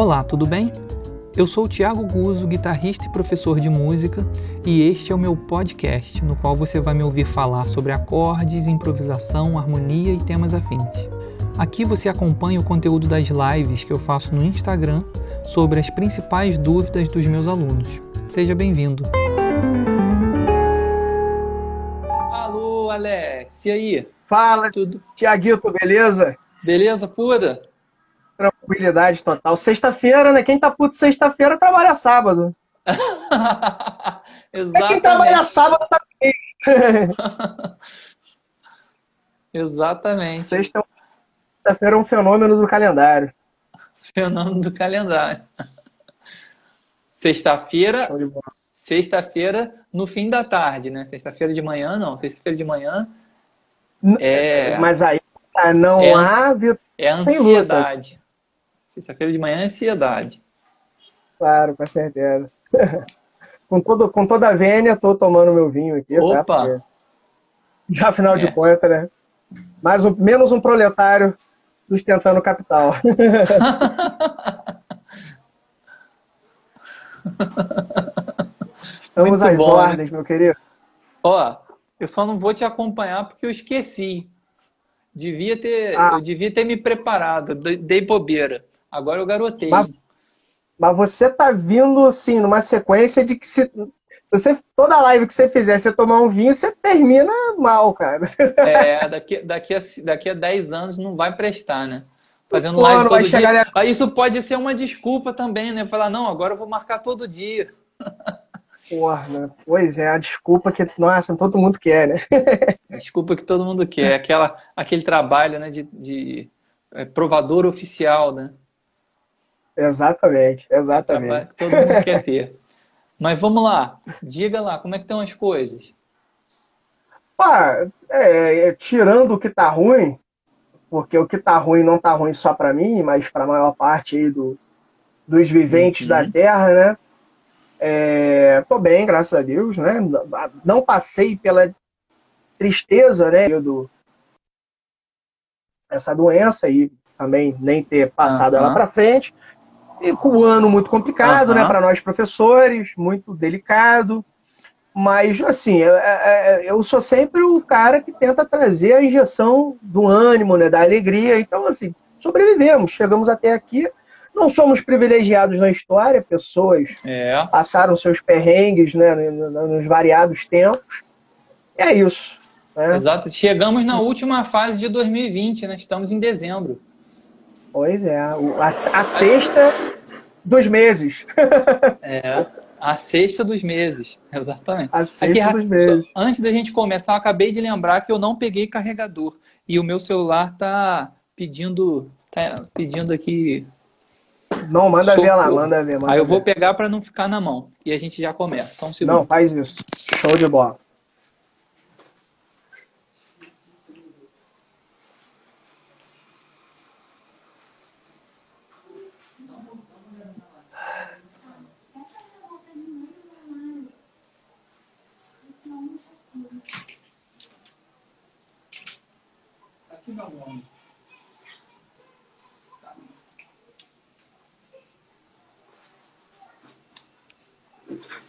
Olá, tudo bem? Eu sou o Thiago Guzzo, guitarrista e professor de música, e este é o meu podcast, no qual você vai me ouvir falar sobre acordes, improvisação, harmonia e temas afins. Aqui você acompanha o conteúdo das lives que eu faço no Instagram sobre as principais dúvidas dos meus alunos. Seja bem-vindo! Alô, Alex, e aí? Fala, tudo? Tiaguito, beleza? Beleza pura? Tranquilidade total. Sexta-feira, né? Quem tá puto sexta-feira trabalha sábado. Exatamente. quem trabalha sábado tá Exatamente. Sexta-feira é um fenômeno do calendário. Fenômeno do calendário. Sexta-feira. Sexta-feira no fim da tarde, né? Sexta-feira de manhã, não. Sexta-feira de manhã. É... Mas aí não é, há. É ansiedade. Sexta-feira de manhã é ansiedade. Claro, com certeza. com, todo, com toda a vênia, tô tomando meu vinho aqui. Tá? Opa! Tá? Porque... Já afinal É. de contas, né? Mais um, menos um proletário sustentando o capital. Estamos Muito às bom, né? ordens, meu querido. Ó, eu só não vou te acompanhar porque eu esqueci. Devia ter, Ah. eu devia ter me preparado, dei bobeira. Agora eu garotei. Mas- Mas você tá vindo, assim, numa sequência de que se, se você, toda live que você fizer, você tomar um vinho, você termina mal, cara. É, daqui, daqui, a, daqui a 10 anos não vai prestar, né? Fazendo Pô, live todo dia. isso pode ser uma desculpa também, né? Falar, não, agora eu vou marcar todo dia. Porra, né? Pois é, a desculpa que, nossa, todo mundo quer, né? Desculpa que todo mundo quer. Aquela, aquele trabalho né, de, de é, provador oficial, né? Exatamente, exatamente. Todo mundo quer ter. Mas vamos lá, diga lá, como é que estão as coisas? Pá, é, é, tirando o que tá ruim, porque o que tá ruim não tá ruim só para mim, mas para a maior parte aí do, dos viventes Uhum. da Terra, né? É, tô bem, graças a Deus, né? Não passei pela tristeza, né? Do, essa doença e também nem ter passado Aham. ela para frente. E com um ano muito complicado, Aham. né? Para nós professores, muito delicado. Mas, assim, é- é- é- eu sou sempre o cara que tenta trazer a injeção do ânimo, né, da alegria. Então, assim, sobrevivemos, chegamos até aqui. Não somos privilegiados na história, pessoas É, passaram seus perrengues né, no- no- nos variados tempos. E é isso. Né? exato. Chegamos na última fase de 2020, né? Estamos em dezembro. Pois é, a, a sexta dos meses. É, a sexta dos meses, exatamente. A sexta Aqui, dos só- meses. antes da gente começar, eu acabei de lembrar que eu não peguei carregador e o meu celular tá pedindo, tá pedindo aqui. Não, manda ver lá, Socorro. manda ver. Manda Aí eu vou ver. pegar para não ficar na mão e a gente já começa. Só um segundo. Não, faz isso. Show de bola.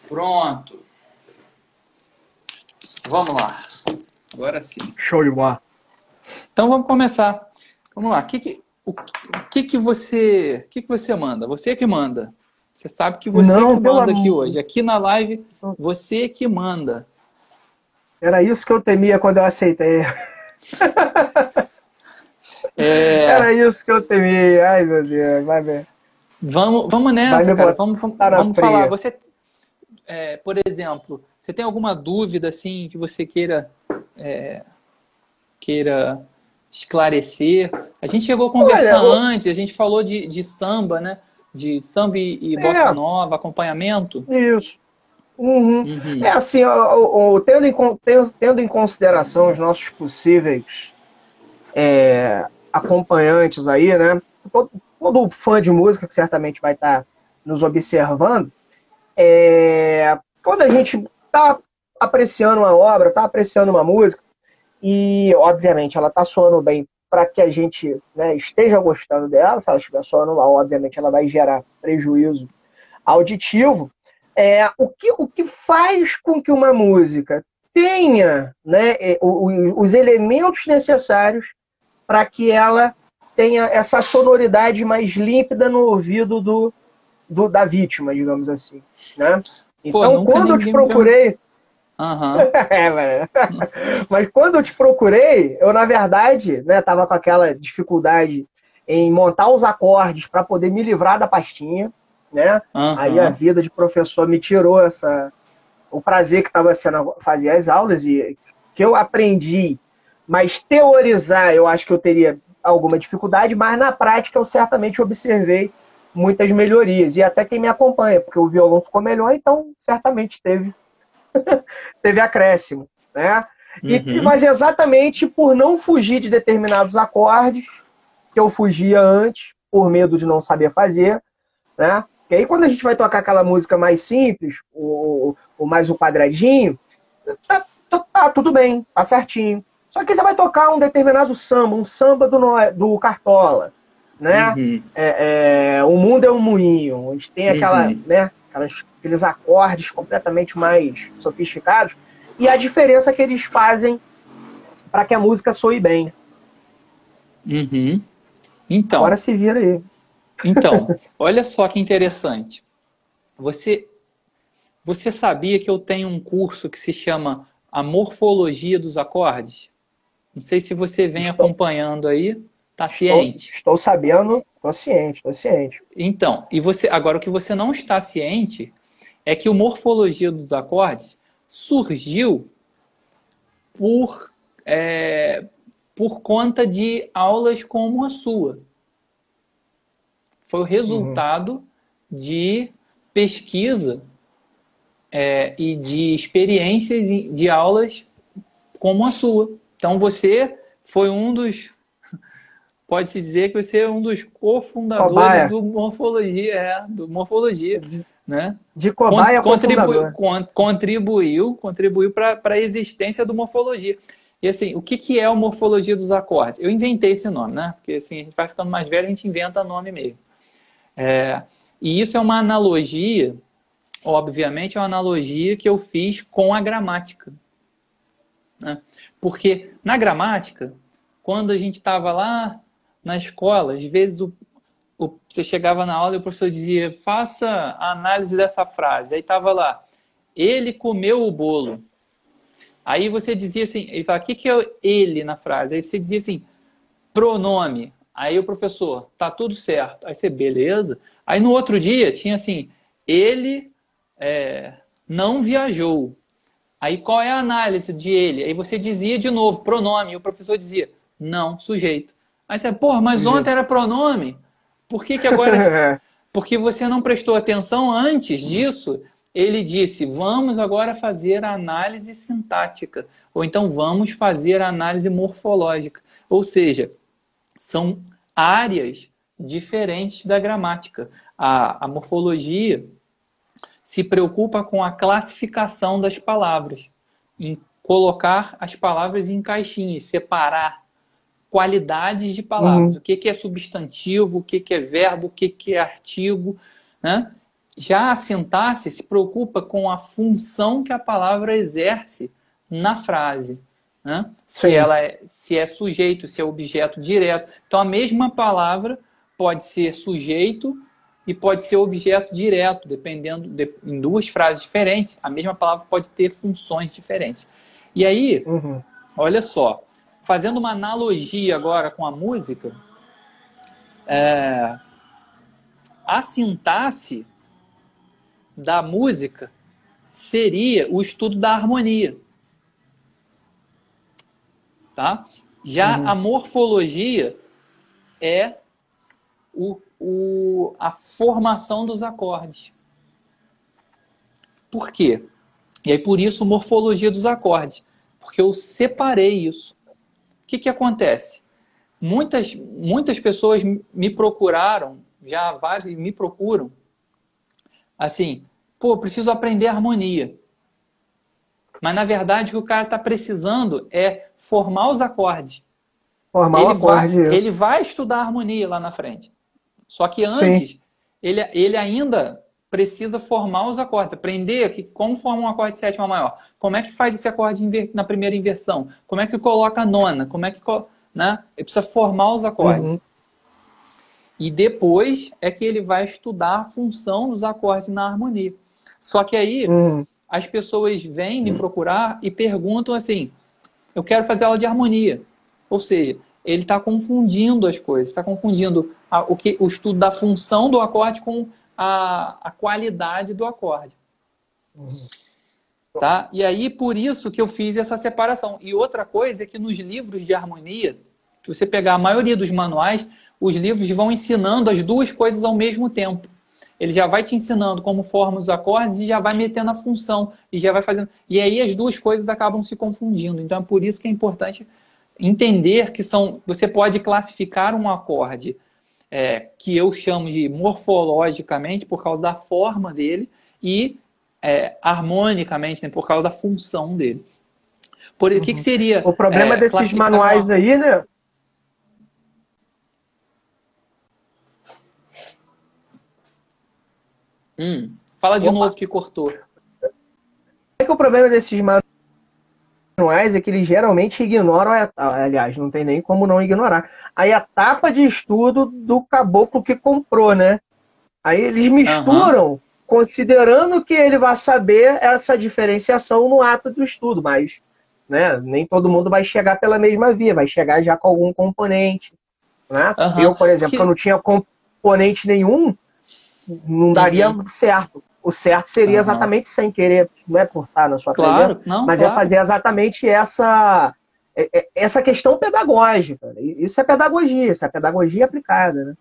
Pronto. Vamos lá. Agora sim. Show de bola. Então vamos começar. Vamos lá. O que que, o que, que você, o que, que você manda? Você que manda. Você sabe que você Não, que manda aqui amor. hoje. Aqui na live, você que manda. Era isso que eu temia quando eu aceitei. É, Era isso que eu temia. Ai, meu Deus, vai ver. vamos, vamos nessa, cara. Vamos, vamos, vamos falar. Você, é, por exemplo, você tem alguma dúvida assim que você queira é, queira esclarecer? A gente chegou a conversar Olha, antes. A gente falou de, de samba, né? De samba e, É. bossa nova, acompanhamento. Isso. Uhum. Uhum. É assim, ó, ó, tendo, em, tendo em consideração os nossos possíveis é, acompanhantes aí, né? Todo, todo fã de música que certamente vai estar nos observando, é, quando a gente está apreciando uma obra, está apreciando uma música, e obviamente ela está soando bem para que a gente né, esteja gostando dela. Se ela estiver só no obviamente ela vai gerar prejuízo auditivo. É, o, que, o que faz com que uma música tenha né, os elementos necessários para que ela tenha essa sonoridade mais límpida no ouvido do, do da vítima, digamos assim. Né? Então, Pô, quando eu te procurei. Uhum. é, mas quando eu te procurei, eu, na verdade, né, tava com aquela dificuldade em montar os acordes para poder me livrar da pastinha né? Uhum. Aí a vida de professor me tirou essa o prazer que estava sendo fazer as aulas e que eu aprendi, mas teorizar eu acho que eu teria alguma dificuldade, mas na prática eu certamente observei muitas melhorias e até quem me acompanha, porque o violão ficou melhor, então certamente teve teve acréscimo, né? E, uhum. Mas exatamente por não fugir de determinados acordes que eu fugia antes, por medo de não saber fazer, né? E aí quando a gente vai tocar aquela música mais simples, o, o mais o quadradinho, tá, tá, tá, tudo bem, tá certinho. Só que você vai tocar um determinado samba, um samba do, do Cartola, né? Uhum. É, é, o mundo é um moinho, onde tem aquela, uhum. né, aquelas, aqueles acordes completamente mais sofisticados e a diferença que eles fazem para que a música soe bem. Uhum. Então. Agora se vira aí. Então, olha só que interessante. Você, você sabia que eu tenho um curso que se chama A Morfologia dos Acordes? Não sei se você vem estou, acompanhando aí. Tá ciente? Estou, estou sabendo, estou ciente, estou ciente. Então, e você agora o que você não está ciente é que o Morfologia dos Acordes surgiu por, é, por conta de aulas como a sua foi o resultado uhum. de pesquisa é, e de experiências de aulas como a sua. Então você foi um dos. Pode-se dizer que você é um dos cofundadores do Morfologia, é, do Morfologia. Né? De cobaia contribuiu, contribuiu, contribuiu para a existência do Morfologia. E assim, o que, que é o Morfologia dos Acordes? Eu inventei esse nome, né? Porque assim, a gente vai ficando mais velho, a gente inventa nome mesmo. É, e isso é uma analogia, obviamente, é uma analogia que eu fiz com a gramática. Né? Porque na gramática, quando a gente estava lá na escola, às vezes o, o, você chegava na aula e o professor dizia: faça a análise dessa frase. Aí estava lá: ele comeu o bolo. Aí você dizia assim: ele fala, o que, que é ele na frase? Aí você dizia assim: pronome. Aí o professor, tá tudo certo. Aí você, beleza. Aí no outro dia tinha assim, ele é, não viajou. Aí qual é a análise de ele? Aí você dizia de novo, pronome. E o professor dizia, não, sujeito. Aí você, porra, mas ontem era pronome. Por que, que agora. Porque você não prestou atenção antes disso. Ele disse, vamos agora fazer a análise sintática. Ou então vamos fazer a análise morfológica. Ou seja, são áreas diferentes da gramática. A, a morfologia se preocupa com a classificação das palavras, em colocar as palavras em caixinhas, separar qualidades de palavras. Uhum. O que, que é substantivo, o que, que é verbo, o que, que é artigo. Né? Já a sintaxe se preocupa com a função que a palavra exerce na frase. Né? Se ela é, se é sujeito, se é objeto direto. Então a mesma palavra pode ser sujeito e pode ser objeto direto, dependendo de, em duas frases diferentes. A mesma palavra pode ter funções diferentes. E aí, uhum. olha só, fazendo uma analogia agora com a música, é, a sintaxe da música seria o estudo da harmonia. Tá? Já uhum. a morfologia é o, o, a formação dos acordes. Por quê? E aí por isso morfologia dos acordes, porque eu separei isso. O que, que acontece? Muitas, muitas pessoas me procuraram, já vários me procuram, assim, pô, preciso aprender harmonia. Mas na verdade o que o cara está precisando é formar os acordes. Formar ele, um acorde, vai, isso. ele vai estudar harmonia lá na frente. Só que antes, ele, ele ainda precisa formar os acordes, aprender que, como formar um acorde de sétima maior, como é que faz esse acorde na primeira inversão, como é que coloca a nona, como é que. Né? Ele precisa formar os acordes. Uhum. E depois é que ele vai estudar a função dos acordes na harmonia. Só que aí uhum. as pessoas vêm me procurar e perguntam assim: eu quero fazer aula de harmonia. Ou seja, ele está confundindo as coisas, está confundindo a, o, que, o estudo da função do acorde com a, a qualidade do acorde. Uhum. Tá? E aí, por isso que eu fiz essa separação. E outra coisa é que nos livros de harmonia, se você pegar a maioria dos manuais, os livros vão ensinando as duas coisas ao mesmo tempo. Ele já vai te ensinando como forma os acordes e já vai metendo a função e já vai fazendo. E aí as duas coisas acabam se confundindo. Então é por isso que é importante entender que são. Você pode classificar um acorde é, que eu chamo de morfologicamente por causa da forma dele e é, harmonicamente né, por causa da função dele. Por, uhum. que, que, uhum. seria? O problema é, desses manuais uma... aí, né? Hum, fala de Opa. novo que cortou. É que o problema desses manuais é que eles geralmente ignoram, aliás, não tem nem como não ignorar, a etapa de estudo do caboclo que comprou, né? Aí eles misturam, uhum. considerando que ele vai saber essa diferenciação no ato do estudo, mas né, nem todo mundo vai chegar pela mesma via, vai chegar já com algum componente. Né? Uhum. Eu, por exemplo, que... eu não tinha componente nenhum, não daria uhum. certo. O certo seria uhum. exatamente sem querer, não é por estar na sua claro, presença, não, mas claro. é fazer exatamente essa é, é, essa questão pedagógica. Isso é pedagogia, isso é pedagogia aplicada, né?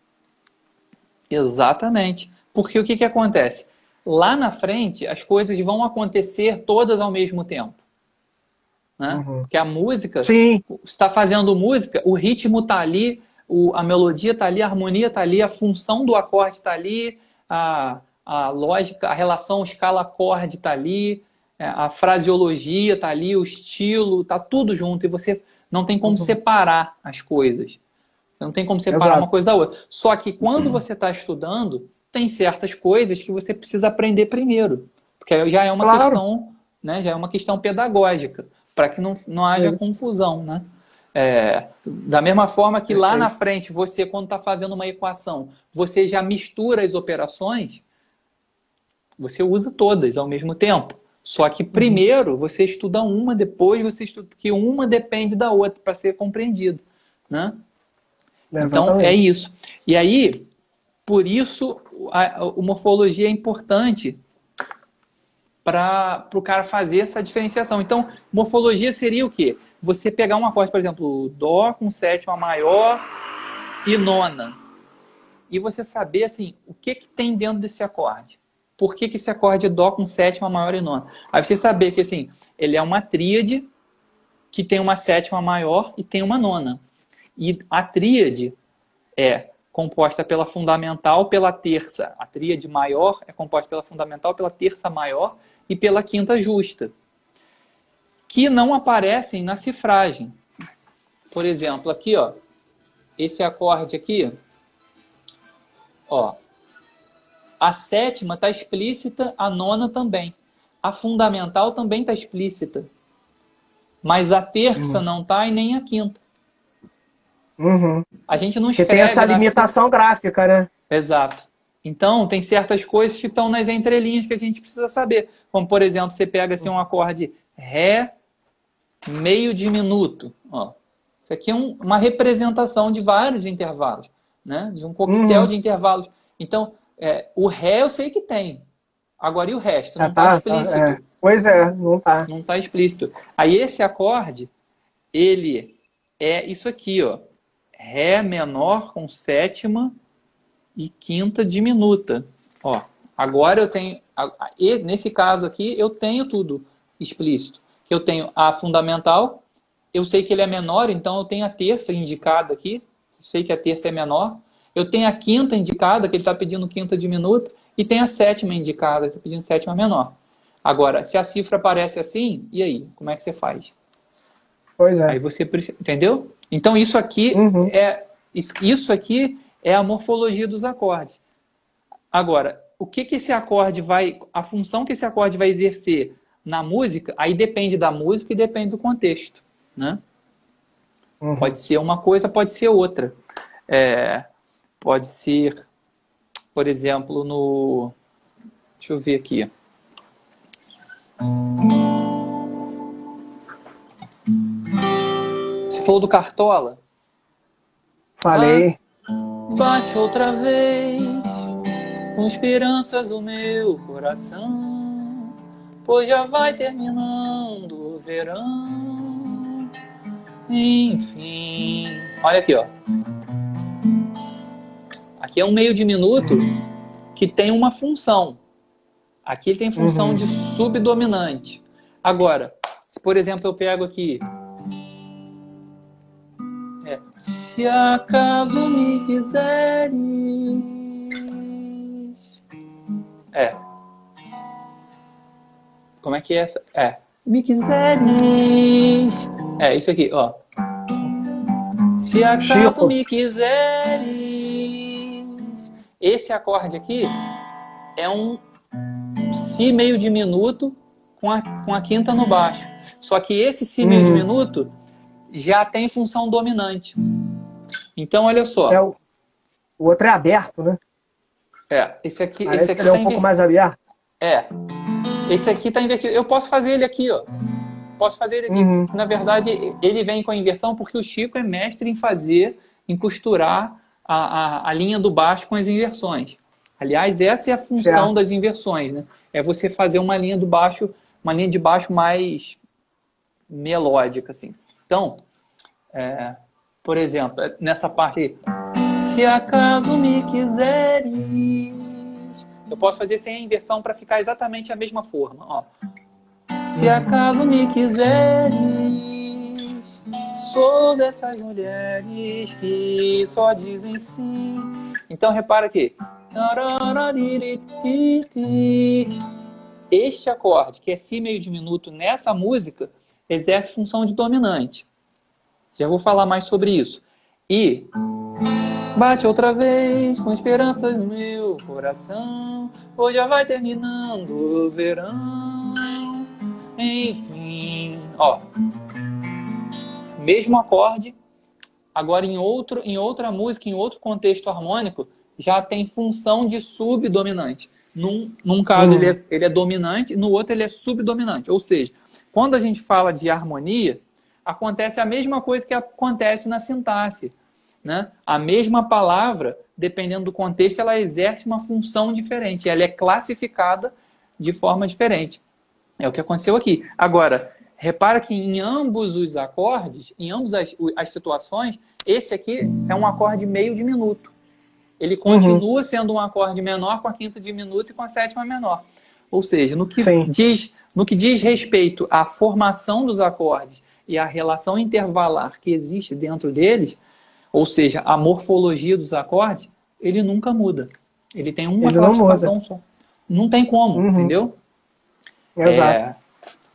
Exatamente. Porque o que, que acontece? Lá na frente, as coisas vão acontecer todas ao mesmo tempo. Né? Uhum. Porque a música, Sim. está fazendo música, o ritmo está ali, o, a melodia está ali, a harmonia está ali, a função do acorde está ali, a, a lógica, a relação escala-acorde está ali, é, a fraseologia está ali, o estilo, está tudo junto e você não tem como uhum. separar as coisas. Você não tem como separar Exato. uma coisa da outra. Só que quando você está estudando, tem certas coisas que você precisa aprender primeiro, porque já é uma claro. questão, né, já é uma questão pedagógica, para que não, não haja é. confusão, né? É, da mesma forma que lá na frente, você, quando está fazendo uma equação, você já mistura as operações, você usa todas ao mesmo tempo. Só que uhum. primeiro você estuda uma, depois você estuda, porque uma depende da outra para ser compreendido. Né? Então é isso. E aí, por isso, a, a morfologia é importante para o cara fazer essa diferenciação. Então, morfologia seria o quê? você pegar um acorde, por exemplo, Dó com sétima maior e nona, e você saber assim, o que, que tem dentro desse acorde. Por que, que esse acorde é Dó com sétima maior e nona? Aí você saber que assim, ele é uma tríade que tem uma sétima maior e tem uma nona. E a tríade é composta pela fundamental, pela terça. A tríade maior é composta pela fundamental, pela terça maior e pela quinta justa que não aparecem na cifragem. Por exemplo, aqui, ó, esse acorde aqui, ó, a sétima está explícita, a nona também. A fundamental também está explícita. Mas a terça uhum. não está e nem a quinta. Uhum. A gente não escreve. Porque tem essa limitação gráfica, né? Exato. Então, tem certas coisas que estão nas entrelinhas que a gente precisa saber. Como, por exemplo, você pega assim, um acorde Ré meio diminuto. Ó. Isso aqui é um, uma representação de vários intervalos, né? de um coquetel uhum. de intervalos. Então, é, o Ré eu sei que tem. Agora, e o resto? Não está tá, tá, explícito. é. Pois é, não está. Não está explícito. Aí, esse acorde, ele é isso aqui, ó. Ré menor com sétima e quinta diminuta. Ó, agora eu tenho, nesse caso aqui, eu tenho tudo explícito que eu tenho a fundamental, eu sei que ele é menor, então eu tenho a terça indicada aqui, eu sei que a terça é menor, eu tenho a quinta indicada, que ele está pedindo quinta diminuta, e tem a sétima indicada, que está pedindo sétima menor. Agora, se a cifra aparece assim, e aí? Como é que você faz? Pois é. Aí você precisa. Entendeu? Então isso aqui uhum. é isso aqui é a morfologia dos acordes. Agora, o que, que esse acorde vai. A função que esse acorde vai exercer na música, aí depende da música e depende do contexto. Né? Uhum. Pode ser uma coisa, pode ser outra. É, pode ser, por exemplo, no. Deixa eu ver aqui. Você falou do Cartola? Falei. Ah, bate outra vez com esperanças o meu coração, pois já vai terminando o verão. Enfim, olha aqui, ó. Aqui é um meio diminuto que tem uma função. Aqui ele tem função uhum. de subdominante. Agora, se por exemplo eu pego aqui é, se acaso me quiseres é. Como é que é essa? É. Me quiseres. É, isso aqui, ó. Se acaso Chico. me quiseres. Esse acorde aqui é um Si meio diminuto com a, com a quinta no baixo. Só que esse Si meio hum. diminuto já tem função dominante. Então, olha só. É o, o outro é aberto, né? É, esse aqui. Parece esse aqui que é tá um pouco mais aberto. É. Esse aqui tá invertido. Eu posso fazer ele aqui, ó. Posso fazer ele aqui. Uhum. Na verdade, ele vem com a inversão porque o Chico é mestre em fazer, em costurar a, a, a linha do baixo com as inversões. Aliás, essa é a função certo. das inversões, né? É você fazer uma linha do baixo, uma linha de baixo mais melódica, assim. Então, é, por exemplo, nessa parte aí. Se acaso me quiseres. Eu posso fazer sem a inversão para ficar exatamente a mesma forma. Ó. Se acaso me quiseres, sou dessas mulheres que só dizem sim. Então repara aqui. Este acorde, que é Si meio diminuto nessa música, exerce função de dominante. Já vou falar mais sobre isso. E Bate outra vez com esperanças no meu coração. Hoje já vai terminando o verão. Enfim, ó. Mesmo acorde, agora em outro, em outra música, em outro contexto harmônico, já tem função de subdominante. Num, num caso uhum. ele, é, ele é dominante, no outro ele é subdominante. Ou seja, quando a gente fala de harmonia, acontece a mesma coisa que acontece na sintaxe né? A mesma palavra, dependendo do contexto, ela exerce uma função diferente, ela é classificada de forma diferente. É o que aconteceu aqui. Agora, repara que em ambos os acordes, em ambas as, as situações, esse aqui é um acorde meio diminuto. Ele continua uhum. sendo um acorde menor com a quinta diminuta e com a sétima menor. Ou seja, no que, diz, no que diz respeito à formação dos acordes e à relação intervalar que existe dentro deles, ou seja, a morfologia dos acordes, ele nunca muda. Ele tem uma ele classificação não só. Não tem como, uhum. entendeu? Exato. É,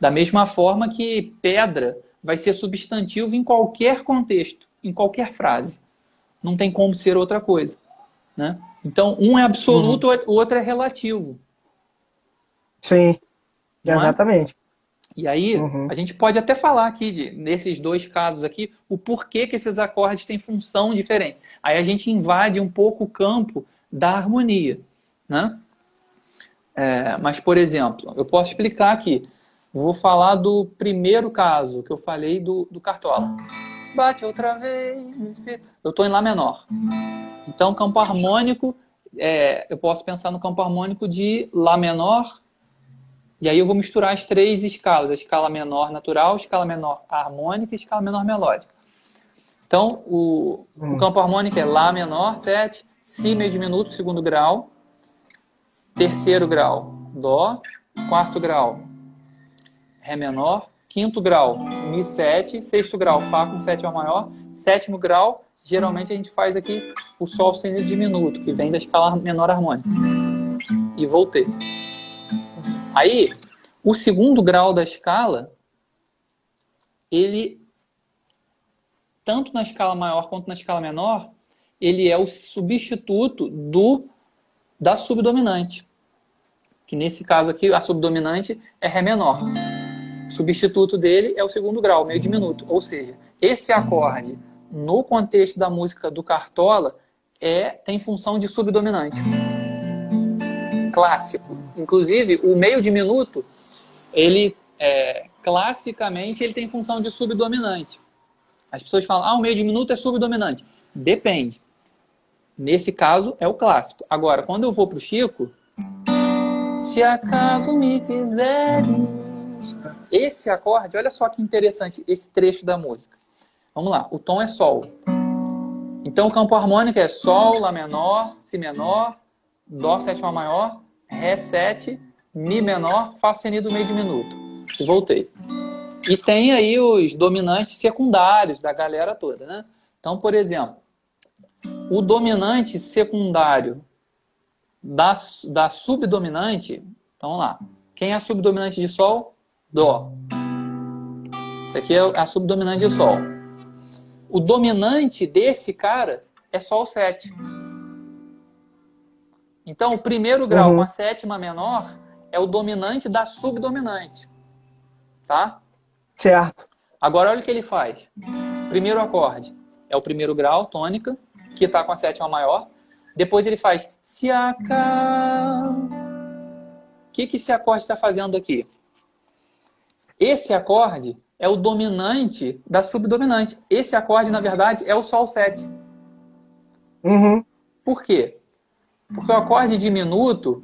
da mesma forma que pedra vai ser substantivo em qualquer contexto, em qualquer frase. Não tem como ser outra coisa. Né? Então, um é absoluto, uhum. o outro é relativo. Sim, não é? exatamente. É? E aí, uhum. a gente pode até falar aqui, de, nesses dois casos aqui, o porquê que esses acordes têm função diferente. Aí a gente invade um pouco o campo da harmonia. Né? É, mas, por exemplo, eu posso explicar aqui. Vou falar do primeiro caso que eu falei do, do Cartola. Bate outra vez. Eu estou em Lá menor. Então, campo harmônico, é, eu posso pensar no campo harmônico de Lá menor e aí eu vou misturar as três escalas, a escala menor natural, a escala menor harmônica e a escala menor melódica. Então, o, hum. o campo harmônico é Lá menor, 7, Si meio diminuto, segundo grau, terceiro grau, Dó, quarto grau, Ré menor, quinto grau, Mi 7, sexto grau, Fá com sétima maior, sétimo grau, geralmente a gente faz aqui o Sol sustenido diminuto, que vem da escala menor harmônica. E voltei. Aí, o segundo grau da escala, ele tanto na escala maior quanto na escala menor, ele é o substituto do da subdominante. Que nesse caso aqui, a subdominante é Ré menor. Substituto dele é o segundo grau, meio diminuto. Ou seja, esse acorde, no contexto da música do Cartola, é, tem função de subdominante. Clássico. Inclusive, o meio diminuto, ele é, classicamente ele tem função de subdominante. As pessoas falam, ah, o meio diminuto é subdominante. Depende. Nesse caso, é o clássico. Agora, quando eu vou para o Chico, se acaso me quiseres. Esse acorde, olha só que interessante esse trecho da música. Vamos lá, o tom é Sol. Então, o campo harmônico é Sol, Lá menor, Si menor, Dó sétima maior, Ré 7, Mi menor, Fá sustenido meio diminuto. E voltei. E tem aí os dominantes secundários da galera toda, né? Então, por exemplo, o dominante secundário da, da subdominante, então lá. Quem é a subdominante de Sol? Dó. Isso aqui é a subdominante de Sol. O dominante desse cara é Sol 7. Então, o primeiro grau uhum. com a sétima menor é o dominante da subdominante. Tá? Certo. Agora olha o que ele faz. Primeiro acorde é o primeiro grau, tônica, que está com a sétima maior. Depois ele faz se aca. O que, que esse acorde está fazendo aqui? Esse acorde é o dominante da subdominante. Esse acorde, na verdade, é o Sol 7. Uhum. Por quê? Porque o acorde diminuto,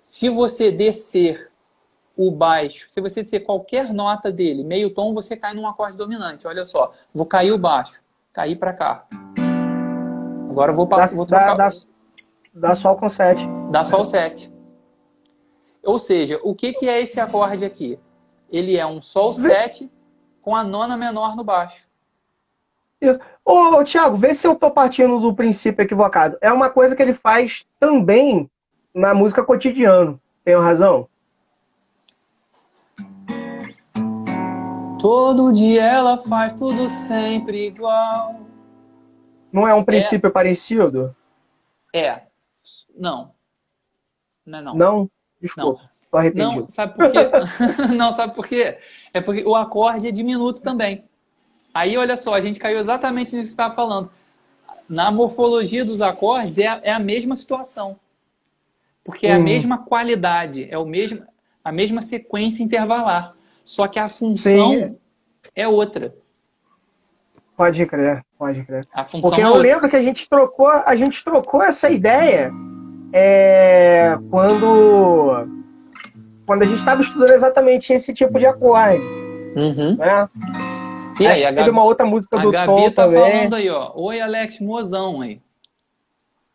se você descer o baixo, se você dizer qualquer nota dele, meio tom, você cai num acorde dominante. Olha só, vou cair o baixo, cair para cá. Agora eu vou passar. Vou trocar... dá, dá, dá sol com 7. Dá sol 7. Ou seja, o que, que é esse acorde aqui? Ele é um sol 7 com a nona menor no baixo. Isso. Ô, Thiago, vê se eu tô partindo do princípio equivocado. É uma coisa que ele faz também na música cotidiano. Tenho razão? Todo dia ela faz tudo sempre igual. Não é um princípio é. parecido? É. Não. Não é não. Não? Desculpa. Não. Não, sabe por quê? não, sabe por quê? É porque o acorde é diminuto também. Aí, olha só, a gente caiu exatamente nisso que você estava falando. Na morfologia dos acordes é a, é a mesma situação. Porque é a hum. mesma qualidade, é o mesmo, a mesma sequência intervalar. Só que a função Sim. é outra. Pode crer, pode crer. A função Porque é eu lembro que a gente trocou, a gente trocou essa ideia é, quando, quando a gente estava estudando exatamente esse tipo de acorde. Uhum. Né? E aí, a Gabi, uma outra música do Gabi Tom tá também. falando aí, ó. Oi, Alex, mozão aí.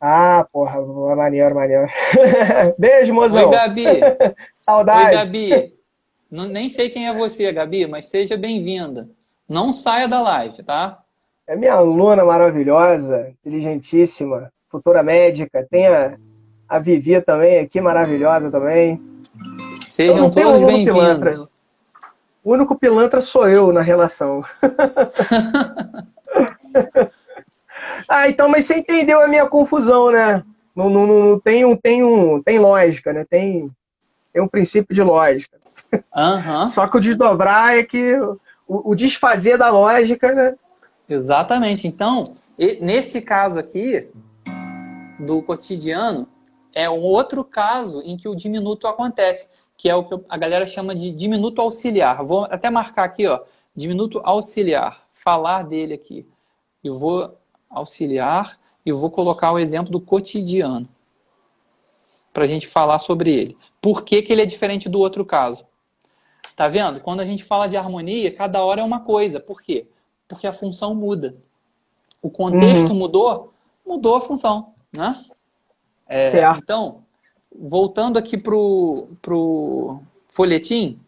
Ah, porra, maneiro, maneiro. Beijo, mozão. Oi, Gabi. Saudade. Oi, Gabi. nem sei quem é você, Gabi, mas seja bem-vinda. Não saia da live, tá? É minha aluna maravilhosa, inteligentíssima, futura médica. Tem a, a Vivi também aqui, maravilhosa também. Sejam todos bem-vindos. O único pilantra sou eu na relação. ah, então, mas você entendeu a minha confusão, né? Não, não, não tem, um, tem, um, tem lógica, né? Tem, tem um princípio de lógica. Uhum. Só que o desdobrar é que o, o desfazer da lógica, né? Exatamente. Então, nesse caso aqui, do cotidiano, é um outro caso em que o diminuto acontece que é o que a galera chama de diminuto auxiliar. Vou até marcar aqui, ó, diminuto auxiliar, falar dele aqui. Eu vou auxiliar e vou colocar o exemplo do cotidiano para a gente falar sobre ele. Por que, que ele é diferente do outro caso? Tá vendo? Quando a gente fala de harmonia, cada hora é uma coisa. Por quê? Porque a função muda. O contexto uhum. mudou, mudou a função, né? É, certo. Então, voltando aqui pro, pro folhetim,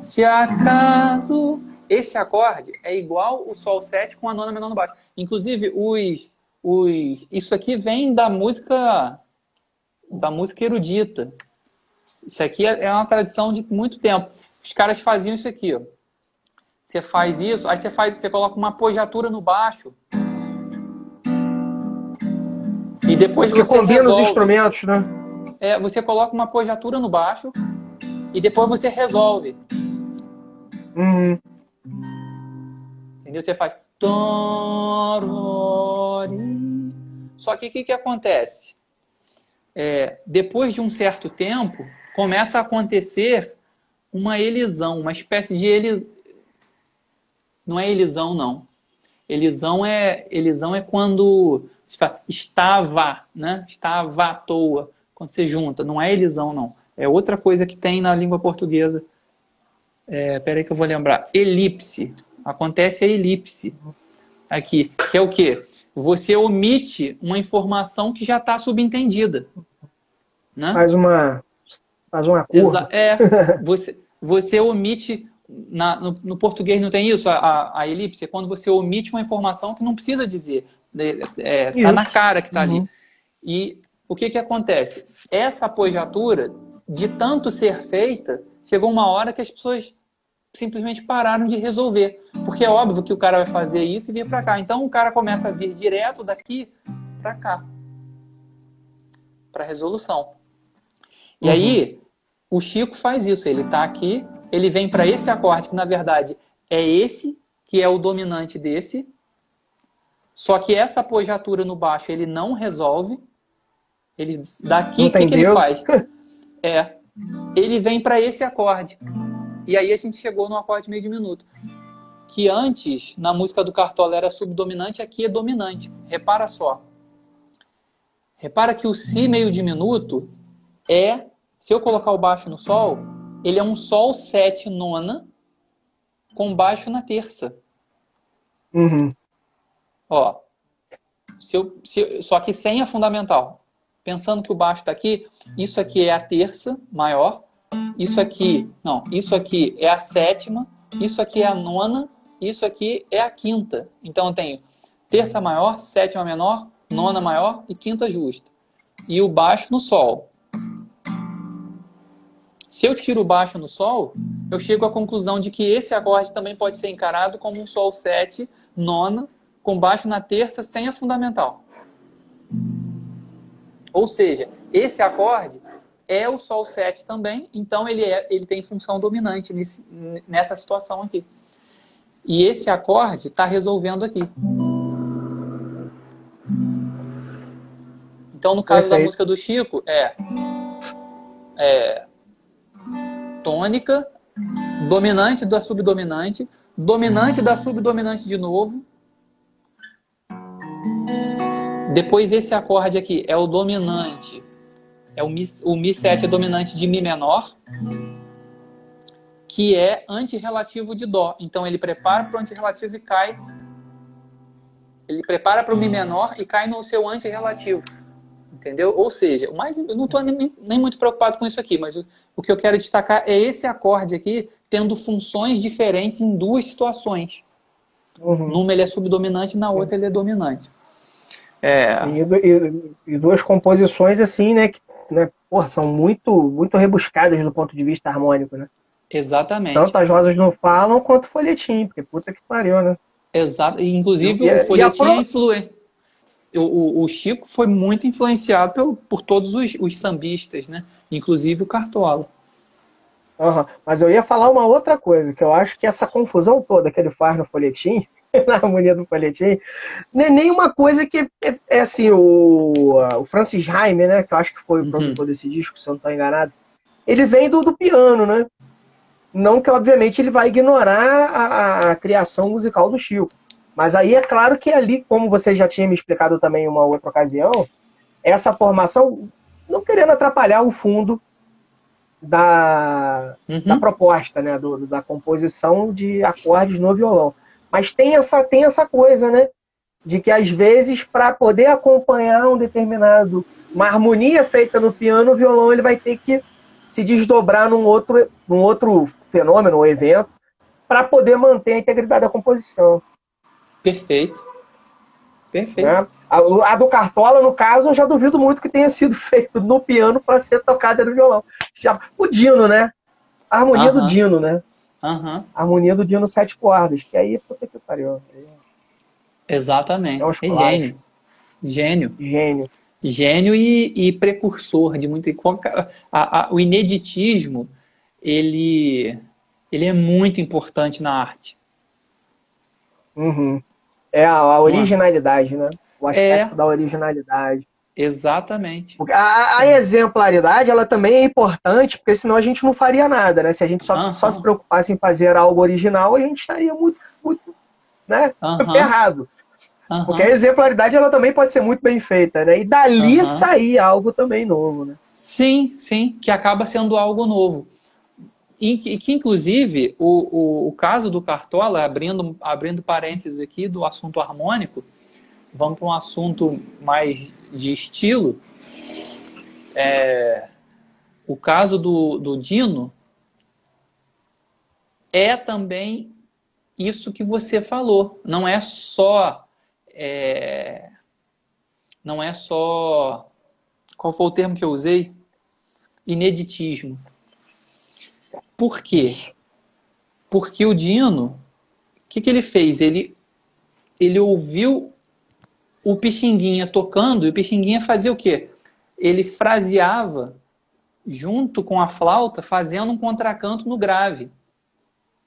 se acaso esse acorde é igual o Sol 7 com a nona menor no baixo. Inclusive, os, os, isso aqui vem da música da música erudita. Isso aqui é, é uma tradição de muito tempo. Os caras faziam isso aqui, ó. você faz isso, aí você faz, você coloca uma apogiatura no baixo. E depois Porque você combina resolve. os instrumentos, né? É, você coloca uma apogiatura no baixo e depois você resolve. Uhum. Entendeu? Você faz. Só que o que, que acontece? É, depois de um certo tempo, começa a acontecer uma elisão, uma espécie de elisão. Não é elisão, não. Elisão é, elisão é quando se fala, estava, né? Estava à toa. Quando você junta. Não é elisão, não. É outra coisa que tem na língua portuguesa. É, peraí que eu vou lembrar. Elipse. Acontece a elipse. Aqui. Que é o quê? Você omite uma informação que já está subentendida. Né? Faz uma. Faz uma curva. Exa é, você, você omite. Na, no, no, português não tem isso, a, a, elipse, é quando você omite uma informação que não precisa dizer. É, tá na cara que está uhum. ali. E o que, que acontece? Essa apogiatura, de tanto ser feita, chegou uma hora que as pessoas simplesmente pararam de resolver. Porque é óbvio que o cara vai fazer isso e vir para cá. Então o cara começa a vir direto daqui para cá. Para resolução. E uhum. aí, o Chico faz isso. Ele está aqui, ele vem para esse acorde, que na verdade é esse, que é o dominante desse. Só que essa apogiatura no baixo ele não resolve. Ele daqui o que, que ele faz? É, ele vem para esse acorde. E aí a gente chegou no acorde meio diminuto. Que antes, na música do Cartola, era subdominante, aqui é dominante. Repara só. Repara que o Si meio diminuto é, se eu colocar o baixo no Sol, ele é um Sol 7 nona com baixo na terça. Uhum. Ó, se eu, se, só que sem a fundamental. Pensando que o baixo está aqui, isso aqui é a terça maior, isso aqui, não, isso aqui é a sétima, isso aqui é a nona, isso aqui é a quinta. Então eu tenho terça maior, sétima menor, nona maior e quinta justa. E o baixo no sol. Se eu tiro o baixo no sol, eu chego à conclusão de que esse acorde também pode ser encarado como um sol 7, nona, com baixo na terça, sem a fundamental. Ou seja, esse acorde é o Sol 7 também, então ele, é, ele tem função dominante nesse, nessa situação aqui. E esse acorde está resolvendo aqui. Então, no caso Perfeito. da música do Chico, é, é tônica, dominante da subdominante, dominante da subdominante de novo. Depois esse acorde aqui é o dominante é o Mi, o Mi 7 é dominante de Mi menor, que é antirrelativo de Dó. Então ele prepara para o antirrelativo e cai. Ele prepara para o Mi menor e cai no seu antirrelativo. Entendeu? Ou seja, o mais, eu não estou nem, nem, muito preocupado com isso aqui, mas o, o que eu quero destacar é esse acorde aqui tendo funções diferentes em duas situações. Uhum. Numa ele é subdominante, na Sim. outra ele é dominante. É... E, e, e, duas composições assim, né, que né, porra, são muito, muito rebuscadas do ponto de vista harmônico, né? Exatamente. Tanto as rosas não falam quanto o folhetim, porque puta que pariu, né? Exato. Inclusive, e, o folhetim é influente. O, o, o, Chico foi muito influenciado pelo, por todos os, os sambistas, né? Inclusive o Cartola. Uhum. Mas eu ia falar uma outra coisa, que eu acho que essa confusão toda que ele faz no folhetim na harmonia do não é nenhuma coisa que é, é assim, o, o Francis Jaime, né, que eu acho que foi o uhum. produtor uhum. desse disco, se eu não estou enganado, ele vem do, do piano, né? Não que, obviamente, ele vai ignorar a, a, criação musical do Chico. Mas aí é claro que ali, como você já tinha me explicado também em uma outra ocasião, essa formação, não querendo atrapalhar o fundo da, uhum. da proposta, né? Do, da composição de acordes no violão. Mas tem essa, tem essa coisa, né? De que às vezes, para poder acompanhar um determinado, uma harmonia feita no piano, o violão ele vai ter que se desdobrar num outro, num outro fenômeno ou evento para poder manter a integridade da composição. Perfeito. Perfeito. Né? A, a, do Cartola, no caso, eu já duvido muito que tenha sido feito no piano para ser tocada no violão. Já, o Dino, né? A harmonia do Dino, né? Uhum. Harmonia do Dino Sete Cordas, que aí, puta que pariu. Exatamente. É, é gênio. Gênio. Gênio. Gênio e, e precursor de muito. A, a, o ineditismo, ele, ele é muito importante na arte. Uhum. É a, a originalidade, né? O aspecto é. da originalidade. Exatamente. A, a, exemplaridade, ela também é importante, porque senão a gente não faria nada, né? Se a gente só, uhum. só se preocupasse em fazer algo original, a gente estaria muito, muito né? Uhum. errado. Uhum. Porque a exemplaridade, ela também pode ser muito bem feita, né? E dali uhum. sair algo também novo, né? Sim, sim, que acaba sendo algo novo. E que, inclusive, o, o, o caso do Cartola, abrindo, abrindo parênteses aqui do assunto harmônico, vamos para um assunto mais de estilo. É, o caso do, do Dino é também isso que você falou. Não é só. É, não é só. Qual foi o termo que eu usei? Ineditismo. Por quê? Porque o Dino, o que, que ele fez? Ele, ele ouviu o Pixinguinha tocando, e o Pixinguinha fazia o quê? Ele fraseava junto com a flauta, fazendo um contracanto no grave,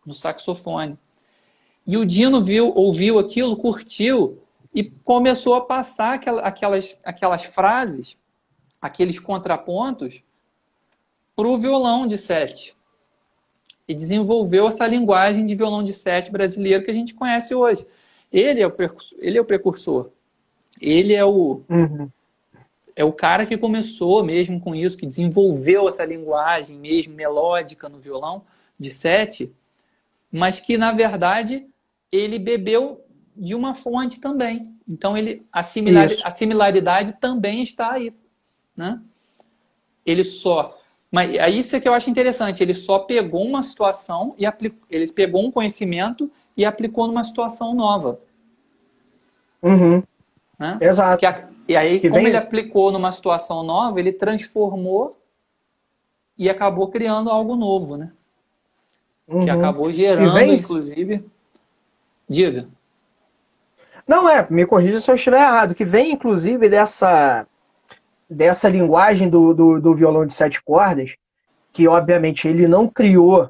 no saxofone. E o Dino viu, ouviu aquilo, curtiu e começou a passar aquelas, aquelas frases, aqueles contrapontos, para o violão de sete. E desenvolveu essa linguagem de violão de sete brasileiro que a gente conhece hoje. Ele é o, ele é o precursor. Ele é o, uhum. é o cara que começou mesmo com isso, que desenvolveu essa linguagem mesmo melódica no violão de sete, mas que na verdade ele bebeu de uma fonte também. Então ele a, similar, a similaridade também está aí, né? Ele só mas aí isso é que eu acho interessante. Ele só pegou uma situação e aplicou, ele pegou um conhecimento e aplicou numa situação nova. Uhum. Né? Exato. A, e aí, que como vem... ele aplicou numa situação nova, ele transformou e acabou criando algo novo, né? Uhum. Que acabou gerando, vem... inclusive. Diga. Não é, me corrija se eu estiver errado, que vem inclusive dessa, dessa linguagem do, do, do violão de sete cordas, que obviamente ele não criou,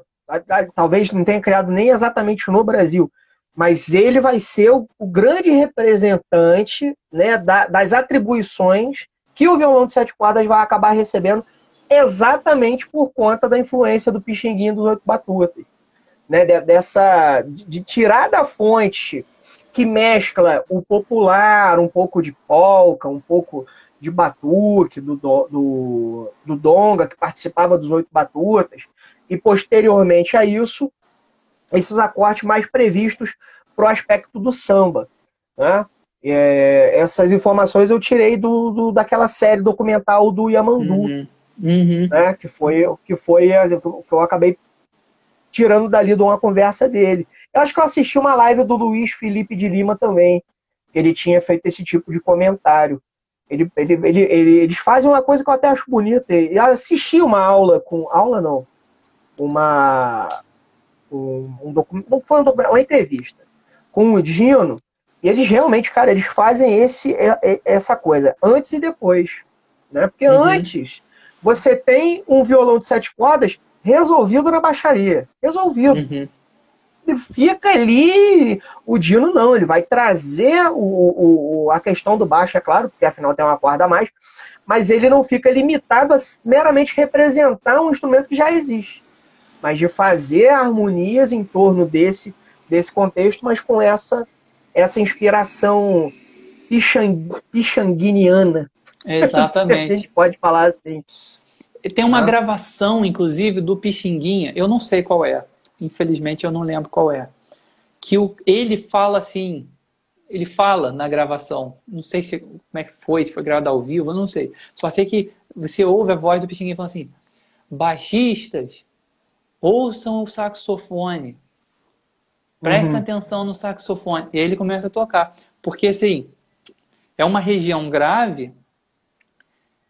talvez não tenha criado nem exatamente no Brasil, mas ele vai ser o, o grande representante né, da, das atribuições que o violão de sete cordas vai acabar recebendo exatamente por conta da influência do Pixinguinho dos oito batutas. Né, dessa, de tirar da fonte que mescla o popular, um pouco de polka, um pouco de batuque, do, do, do donga, que participava dos oito batutas, e posteriormente a isso, esses acordes mais previstos para o aspecto do samba. Né? É, essas informações eu tirei do, do, daquela série documental do Yamandu, uhum. Uhum. Né? que foi que foi que eu acabei tirando dali de uma conversa dele. Eu acho que eu assisti uma live do Luiz Felipe de Lima também, que ele tinha feito esse tipo de comentário. Ele, ele, ele, eles fazem uma coisa que eu até acho bonita. Eu assisti uma aula com. Aula não. Uma um, um documento, foi um uma entrevista com o Dino, e eles realmente, cara, eles fazem esse, essa coisa antes e depois. Né? Porque uhum. antes você tem um violão de sete cordas resolvido na baixaria. Resolvido. Uhum. Ele fica ali. O Dino não, ele vai trazer o, o, a questão do baixo, é claro, porque afinal tem uma corda a mais, mas ele não fica limitado a meramente representar um instrumento que já existe mas de fazer harmonias em torno desse, desse contexto, mas com essa, essa inspiração pichang, pichanguiniana. Exatamente. a gente pode falar assim. Tem uma ah. gravação, inclusive, do Pixinguinha, eu não sei qual é, infelizmente eu não lembro qual é, que o, ele fala assim, ele fala na gravação, não sei se como é que foi, se foi gravado ao vivo, eu não sei. Só sei que você ouve a voz do Pixinguinha falando assim, baixistas, ouçam o saxofone. Prestem uhum. atenção no saxofone. E aí ele começa a tocar. Porque, assim, é uma região grave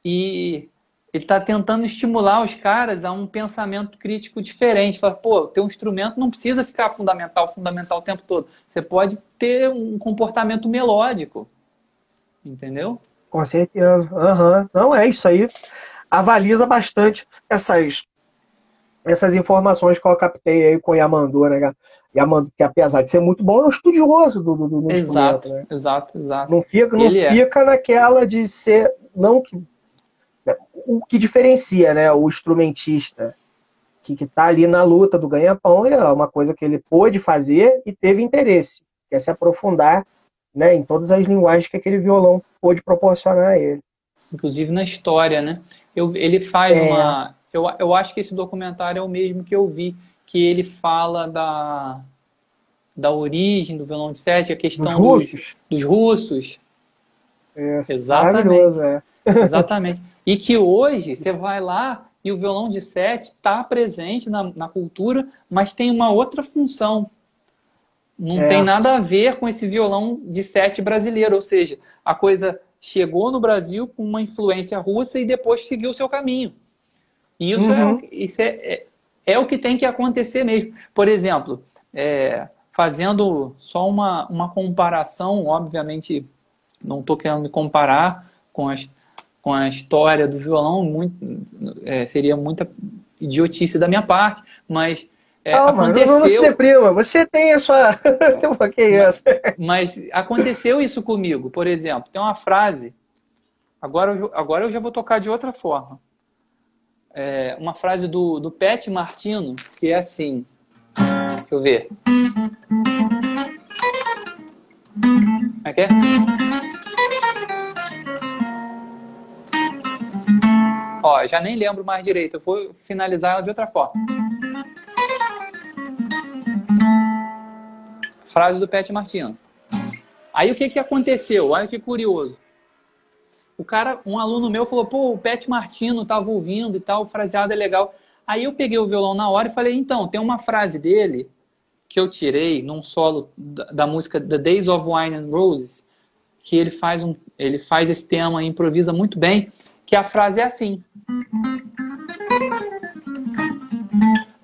e Ele está tentando estimular os caras a um pensamento crítico diferente. Fala, pô, teu instrumento não precisa ficar fundamental, fundamental o tempo todo. Você pode ter um comportamento melódico. Entendeu? Com certeza. Uhum. Não, é isso aí. Avaliza bastante essas, essas informações que eu captei aí com o Yamandu, né, Yamandu, que apesar de ser muito bom, é um estudioso do, do, do exato, né? Exato, exato. Não fica, não Ele é. fica é. naquela de ser. Não que o que diferencia né, o instrumentista que está ali na luta do ganha-pão é uma coisa que ele pôde fazer e teve interesse, que é se aprofundar né, em todas as linguagens que aquele violão pôde proporcionar a ele. Inclusive na história, né? Eu, ele faz é. uma. Eu, eu acho que esse documentário é o mesmo que eu vi, que ele fala da, da origem do violão de sete, a questão dos russos. Dos, dos russos. É, Exatamente. É. Exatamente. E que hoje você vai lá e o violão de sete está presente na, na, cultura, mas tem uma outra função. Não é. tem nada a ver com esse violão de sete brasileiro. Ou seja, a coisa chegou no Brasil com uma influência russa e depois seguiu o seu caminho. E isso, é uhum. é, isso é, é, é, o que tem que acontecer mesmo. Por exemplo, é, fazendo só uma, uma comparação, obviamente não estou querendo me comparar com as com a história do violão, muito, é, seria muita idiotice da minha parte, mas é, aconteceu... não se deprima, você tem a sua... que é isso? Mas aconteceu isso comigo, por exemplo, tem uma frase, agora eu, agora eu já vou tocar de outra forma, é, uma frase do, do Pet Martino, que é assim, deixa eu ver... Como é que é? Ó, já nem lembro mais direito. Eu vou finalizar ela de outra forma. Frase do Pet Martino. Aí o que, que aconteceu? Olha que curioso. O cara, um aluno meu falou, pô, o Pet Martino tava ouvindo e tal, o fraseado é legal. Aí eu peguei o violão na hora e falei, então, tem uma frase dele que eu tirei num solo da, da música The Days of Wine and Roses, que ele faz, um, ele faz esse tema, improvisa muito bem, que a frase é assim.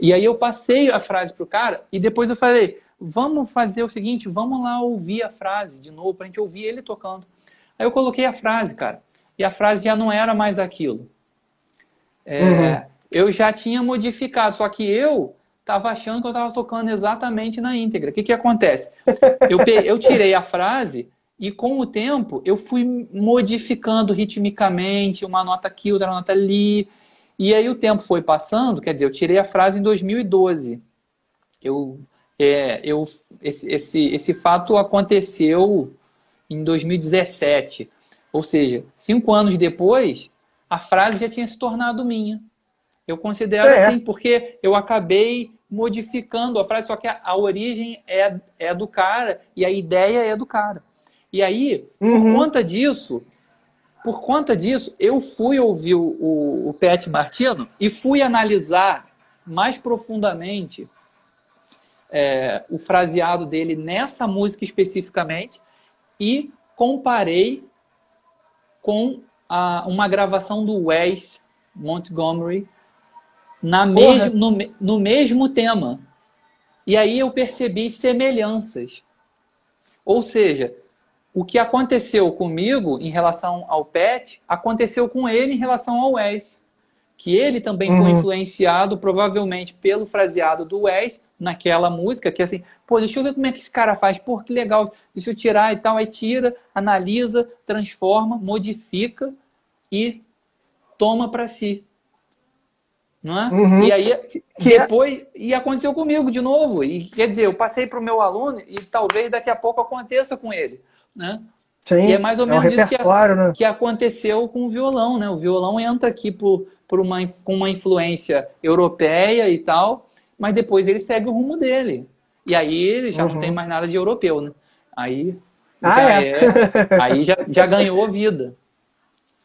E aí eu passei a frase pro cara e depois eu falei, vamos fazer o seguinte, vamos lá ouvir a frase de novo pra gente ouvir ele tocando. Aí eu coloquei a frase, cara, e a frase já não era mais aquilo. É, uhum. Eu já tinha modificado, só que eu estava achando que eu estava tocando exatamente na íntegra. O que, que acontece? Eu, eu tirei a frase e com o tempo eu fui modificando ritmicamente, uma nota aqui, outra nota ali. E aí o tempo foi passando, quer dizer, eu tirei a frase em 2012. Eu, é, eu, esse, esse, esse fato aconteceu em 2017. Ou seja, cinco anos depois, a frase já tinha se tornado minha. Eu considero é. assim, porque eu acabei modificando a frase, só que a, a origem é, é do cara e a ideia é do cara. E aí, uhum. por conta disso, por conta disso, eu fui ouvir o, o, o Pet Martino e fui analisar mais profundamente é, o fraseado dele nessa música especificamente e comparei com a, uma gravação do Wes Montgomery na mes no, no mesmo tema. E aí eu percebi semelhanças. Ou seja, o que aconteceu comigo em relação ao Pet, aconteceu com ele em relação ao Wes. Que ele também uhum. foi influenciado, provavelmente, pelo fraseado do Wes naquela música, que assim, pô, deixa eu ver como é que esse cara faz, pô, que legal, deixa eu tirar e tal. Aí tira, analisa, transforma, modifica e toma para si. Não é? Uhum. E aí, que é depois, é... e aconteceu comigo de novo. E quer dizer, eu passei para o meu aluno e talvez daqui a pouco aconteça com ele né? Sim, e é mais ou menos é um isso que, né? que aconteceu com o violão, né? O violão entra aqui por, por uma, com uma influência europeia e tal, mas depois ele segue o rumo dele. E aí já uhum. não tem mais nada de europeu, né? Aí ah, já é. é. aí já, já ganhou vida.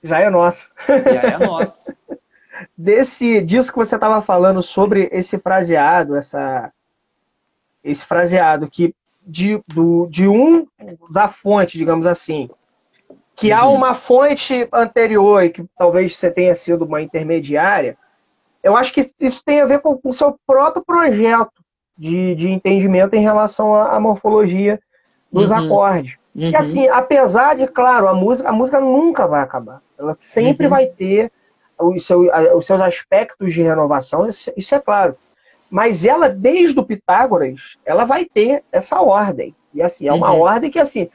Já é nosso. Já é nosso. Desse, disso que você estava falando sobre esse fraseado, essa, esse fraseado que de, do, de um da fonte, digamos assim, que uhum. há uma fonte anterior e que talvez você tenha sido uma intermediária, eu acho que isso tem a ver com o seu próprio projeto de, de entendimento em relação à, à morfologia dos uhum. acordes. Uhum. E assim, apesar de, claro, a música, a música nunca vai acabar. Ela sempre uhum. vai ter os, seu, os seus aspectos de renovação, isso, isso é claro. Mas ela, desde o Pitágoras, ela vai ter essa ordem. E assim, é uma uhum. ordem que assim,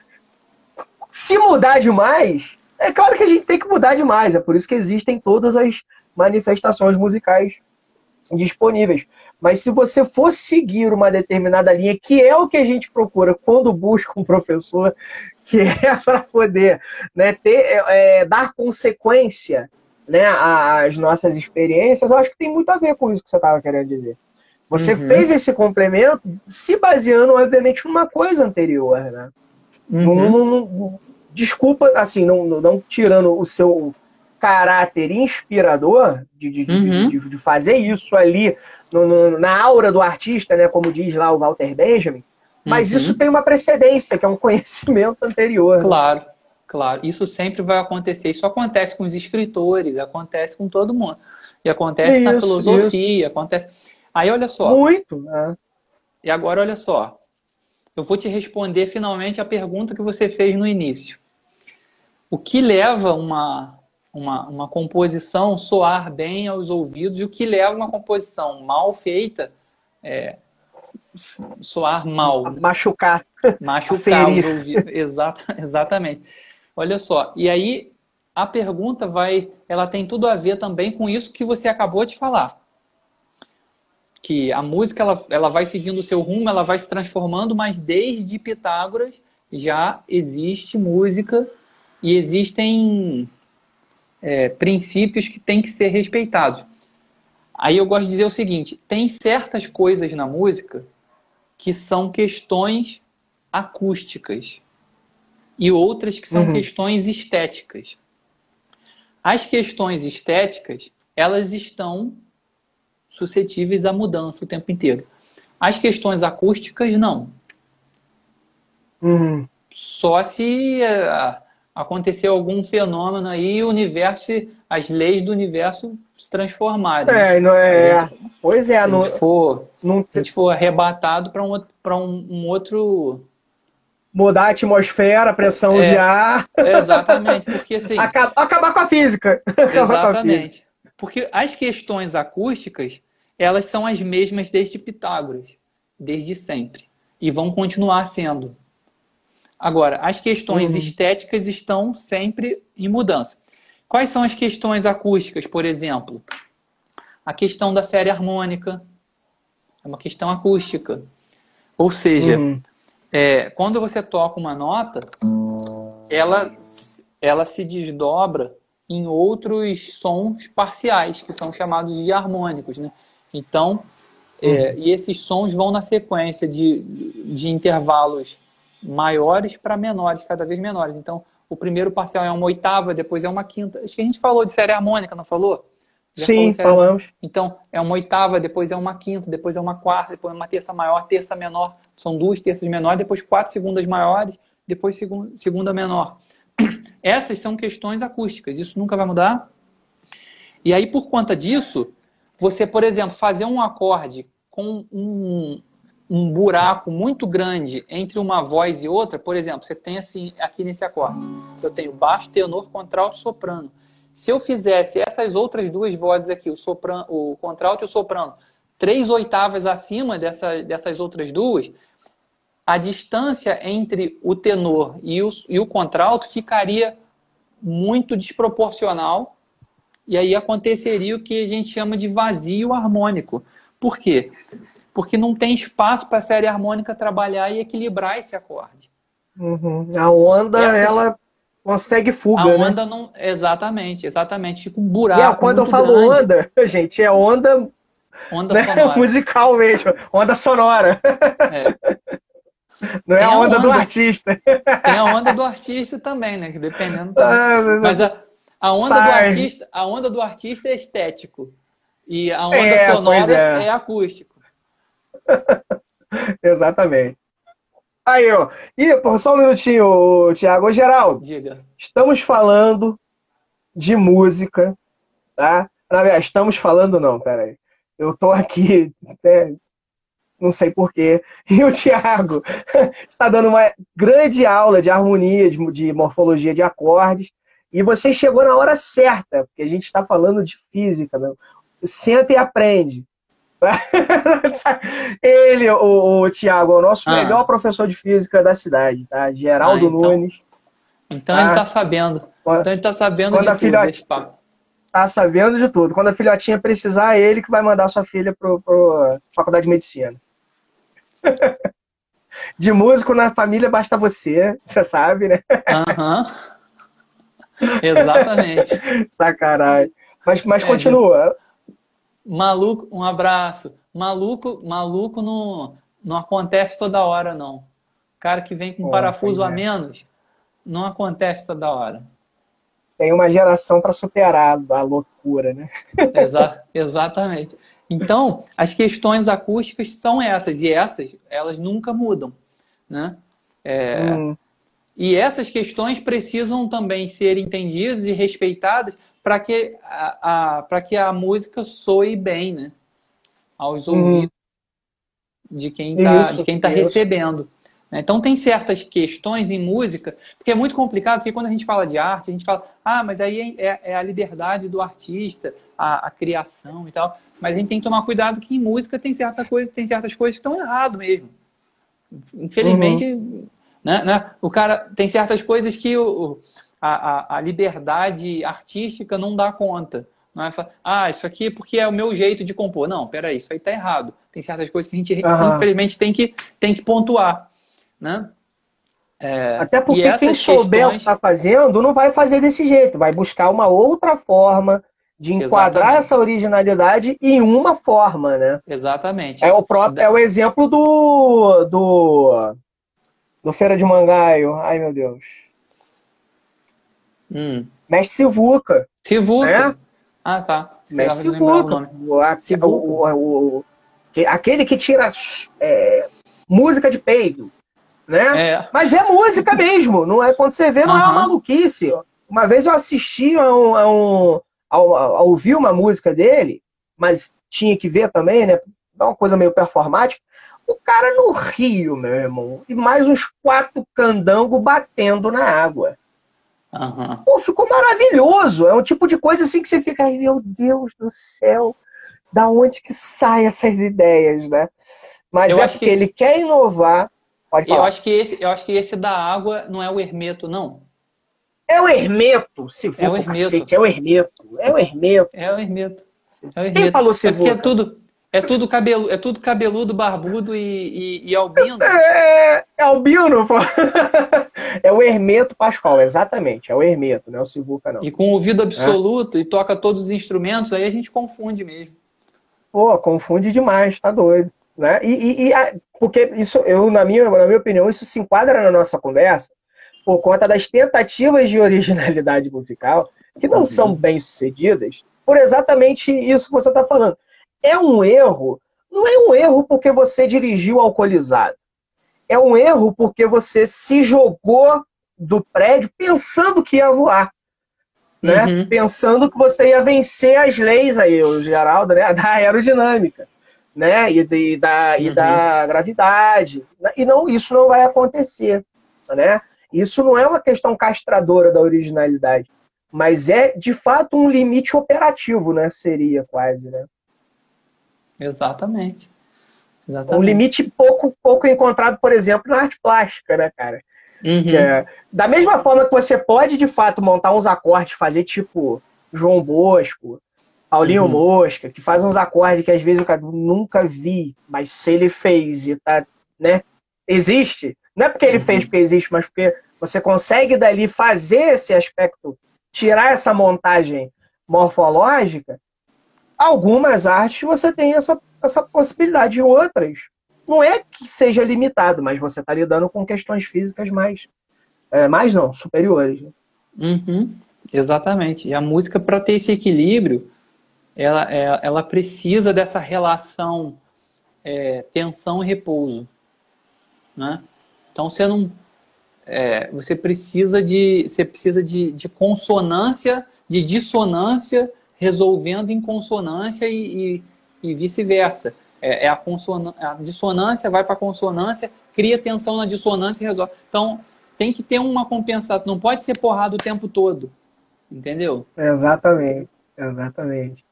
se mudar demais, é claro que a gente tem que mudar demais. É por isso que existem todas as manifestações musicais disponíveis. Mas se você for seguir uma determinada linha, que é o que a gente procura quando busca um professor, que é para poder né, ter, é, é, dar consequência né, às nossas experiências, eu acho que tem muito a ver com isso que você estava querendo dizer. Você uhum. fez esse complemento se baseando, obviamente, numa coisa anterior, né? Uhum. Não, não, não, desculpa, assim, não, tirando o seu caráter inspirador de, de, uhum. de, de fazer isso ali no, no, na aura do artista, né, como diz lá o Walter Benjamin, mas uhum. isso tem uma precedência, que é um conhecimento anterior. Claro, né? claro. Isso sempre vai acontecer. Isso acontece com os escritores, acontece com todo mundo. E acontece isso, na filosofia, isso. acontece. Aí olha só. Muito. Né? E agora olha só. Eu vou te responder finalmente a pergunta que você fez no início. O que leva uma, uma, uma composição soar bem aos ouvidos e o que leva uma composição mal feita é, soar mal. Machucar. Machucar os ouvidos. Exata, exatamente. Olha só. E aí a pergunta vai, ela tem tudo a ver também com isso que você acabou de falar. Que a música ela, ela vai seguindo o seu rumo, ela vai se transformando, mas desde Pitágoras já existe música e existem é, princípios que têm que ser respeitados. Aí eu gosto de dizer o seguinte: tem certas coisas na música que são questões acústicas e outras que são uhum. questões estéticas. As questões estéticas, elas estão suscetíveis à mudança o tempo inteiro. As questões acústicas, não. Uhum. Só se uh, aconteceu algum fenômeno aí e o universo, as leis do universo se transformarem. É, não é. Gente, pois é, não. For, não... A gente for arrebatado para um, pra um, um, outro. Mudar a atmosfera, a pressão é, de ar. Exatamente, porque assim. Acabar, acabar com a física. Exatamente. A física. Porque as questões acústicas, elas são as mesmas desde Pitágoras, desde sempre. E vão continuar sendo. Agora, as questões uhum. estéticas estão sempre em mudança. Quais são as questões acústicas, por exemplo? A questão da série harmônica é uma questão acústica. Ou seja, uhum. é, quando você toca uma nota, ela, ela se desdobra em outros sons parciais, que são chamados de harmônicos. Né? Então, é, uhum. e esses sons vão na sequência de, de intervalos maiores para menores, cada vez menores. Então, o primeiro parcial é uma oitava, depois é uma quinta. Acho que a gente falou de série harmônica, não falou? Já Sim, falou falamos. Então, é uma oitava, depois é uma quinta, depois é uma quarta, depois é uma terça maior, terça menor. São duas terças menores, depois quatro segundas maiores, depois segunda menor. Essas são questões acústicas, isso nunca vai mudar. E aí, por conta disso, você, por exemplo, fazer um acorde com um, um buraco muito grande entre uma voz e outra, por exemplo, você tem assim aqui nesse acorde, eu tenho baixo, tenor, contralto, soprano. Se eu fizesse essas outras duas vozes aqui, o soprano, o contralto e o soprano, três oitavas acima dessa, dessas outras duas, a distância entre o tenor e o, e o contralto ficaria muito desproporcional e aí aconteceria o que a gente chama de vazio harmônico. Por quê? porque não tem espaço para a série harmônica trabalhar e equilibrar esse acorde. Uhum. A onda, Essas... ela consegue fuga, A né? onda né? não... Exatamente, exatamente. Fica um buraco E quando eu falo grande. onda, gente, é onda... Onda né? sonora. musical mesmo, onda sonora. É. Não é a onda, onda, do artista. Tem a onda do artista também, né? Que dependendo também. Mas a, a onda do artista, a onda do artista é estético. E a onda é, sonora é. é acústico. Exatamente. Aí, ó. Ih, por só um minutinho, Tiago. Geraldo. Diga. Estamos falando de música, tá? Na verdade, estamos falando não, peraí. Eu tô aqui, né, não sei porquê. E o Tiago está dando uma grande aula de harmonia, de, de morfologia de acordes. E você chegou na hora certa, porque a gente está falando de física, meu. Senta e aprende. Ele, o, o Tiago, é o nosso ah. melhor professor de física da cidade, tá? Geraldo ah, então, Nunes. Então tá? ele está sabendo. Então ele está sabendo quando de a tudo. Tá sabendo de tudo. Quando a filhotinha precisar, é ele que vai mandar sua filha para a faculdade de medicina. De músico na família basta você, você sabe, né? Aham. Uhum. Exatamente. Sacanagem. Mas, mas é, continua. Maluco, um abraço. Maluco, maluco não, não acontece toda hora, não. Cara que vem com oh, parafuso a é. menos, não acontece toda hora. Tem uma geração para superar a loucura, né? Exa exatamente. Então, as questões acústicas são essas, e essas, elas nunca mudam, né? É, hum. E essas questões precisam também ser entendidas e respeitadas para que a, a para que a música soe bem, né? Aos uhum. ouvidos de quem está de quem tá recebendo. Né? Então tem certas questões em música, porque é muito complicado, porque quando a gente fala de arte, a gente fala, ah, mas aí é, é a liberdade do artista, a, a, criação e tal. Mas a gente tem que tomar cuidado que em música tem certa coisa, tem certas coisas que estão errado mesmo. Infelizmente, uhum. né, né, o cara tem certas coisas que o, a, a, liberdade artística não dá conta. Não é? Ah, isso aqui é porque é o meu jeito de compor. Não, peraí, isso aí está errado. Tem certas coisas que a gente, uhum. infelizmente, tem que, tem que pontuar. Né? É, Até porque quem souber questões... o que está fazendo não vai fazer desse jeito, vai buscar uma outra forma de enquadrar Exatamente. essa originalidade em uma forma, né? Exatamente. É o próprio, é o exemplo do do do Feira de Mangaio. Ai meu Deus. Hum. Mestre Sivuca. Sivuca. Né? Ah, tá. Mestre Sivuca. O, o, o, aquele que tira é, música de peito, né? É. Mas é música mesmo, não é quando você vê, não uhum. é uma maluquice. Uma vez eu assisti a um, a um a, a, ouvir uma música dele, mas tinha que ver também, né? Dá uma coisa meio performática. O cara no rio, meu irmão, e mais uns quatro candangos batendo na água. Uhum. Pô, ficou maravilhoso. É um tipo de coisa assim que você fica, meu Deus do céu, da onde que saem essas ideias, né? Mas eu é acho que ele quer inovar. Pode falar. Eu acho que esse, eu acho que esse da água não é o Hermeto, não. É o Hermeto, se for é o Hermeto. Cacete, é o Hermeto. É o Hermeto. É o Hermeto. É o Hermeto. Quem falou se é porque é tudo, é tudo, cabelo, é tudo cabeludo, barbudo e, e, e albino. É, é albino, pô. É o Hermeto Pascoal, exatamente. É o Hermeto, não é o Sivuca, não. E com ouvido absoluto é. e toca todos os instrumentos, aí a gente confunde mesmo. Pô, confunde demais, tá doido. Né? E, e, e porque isso, eu, na minha, na minha opinião, isso se enquadra na nossa conversa por conta das tentativas de originalidade musical, que não uhum. são bem sucedidas, por exatamente isso que você está falando. É um erro, não é um erro porque você dirigiu alcoolizado. É um erro porque você se jogou do prédio pensando que ia voar. Né? Uhum. Pensando que você ia vencer as leis aí, o Geraldo, né? da aerodinâmica né? E, de, da, uhum. e da gravidade. E não, isso não vai acontecer. Né? Isso não é uma questão castradora da originalidade, mas é de fato um limite operativo, né? Seria quase, né? Exatamente. Exatamente. Um limite pouco, pouco encontrado, por exemplo, na arte plástica, né, cara? Uhum. É, da mesma forma que você pode, de fato, montar uns acordes, fazer tipo João Bosco, Paulinho uhum. Mosca, que faz uns acordes que às vezes eu nunca vi, mas se ele fez e tá, né? Existe. Não é porque ele uhum. fez porque existe, mas porque você consegue dali fazer esse aspecto, tirar essa montagem morfológica. Algumas artes você tem essa, essa possibilidade, outras não é que seja limitado, mas você está lidando com questões físicas mais, é, mais não, superiores. Né? Uhum, exatamente. E a música, para ter esse equilíbrio, ela, é, ela precisa dessa relação é, tensão e repouso. Né? Então você não. É, você precisa de. Você precisa de, de consonância, de dissonância, resolvendo em consonância e, e, e vice-versa. É, é, a, a dissonância vai para a consonância, cria tensão na dissonância e resolve. Então, tem que ter uma compensação, não pode ser porrada o tempo todo. Entendeu? Exatamente, exatamente.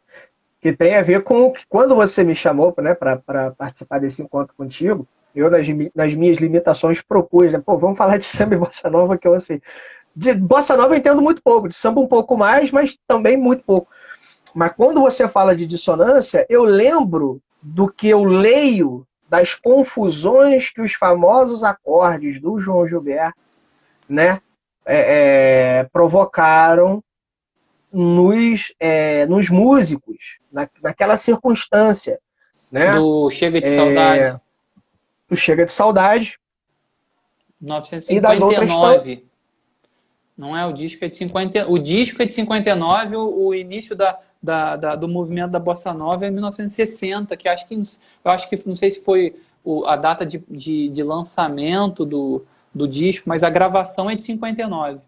Que tem a ver com que quando você me chamou né, para participar desse encontro contigo, eu, nas, nas minhas limitações, propus, né? Pô, vamos falar de samba e bossa nova, que eu assim. De bossa nova eu entendo muito pouco, de samba um pouco mais, mas também muito pouco. Mas quando você fala de dissonância, eu lembro do que eu leio das confusões que os famosos acordes do João Gilberto né, é, é, provocaram nos, é, nos músicos, na, naquela circunstância. Né? Do Chega de Saudade. Do Chega de Saudade. 1959. Não é o disco é de 50, o disco é de 59, o, o início da, da, da, do movimento da bossa nova é 1960, que acho que eu acho que não sei se foi o, a data de, de, de lançamento do, do disco, mas a gravação é de 59.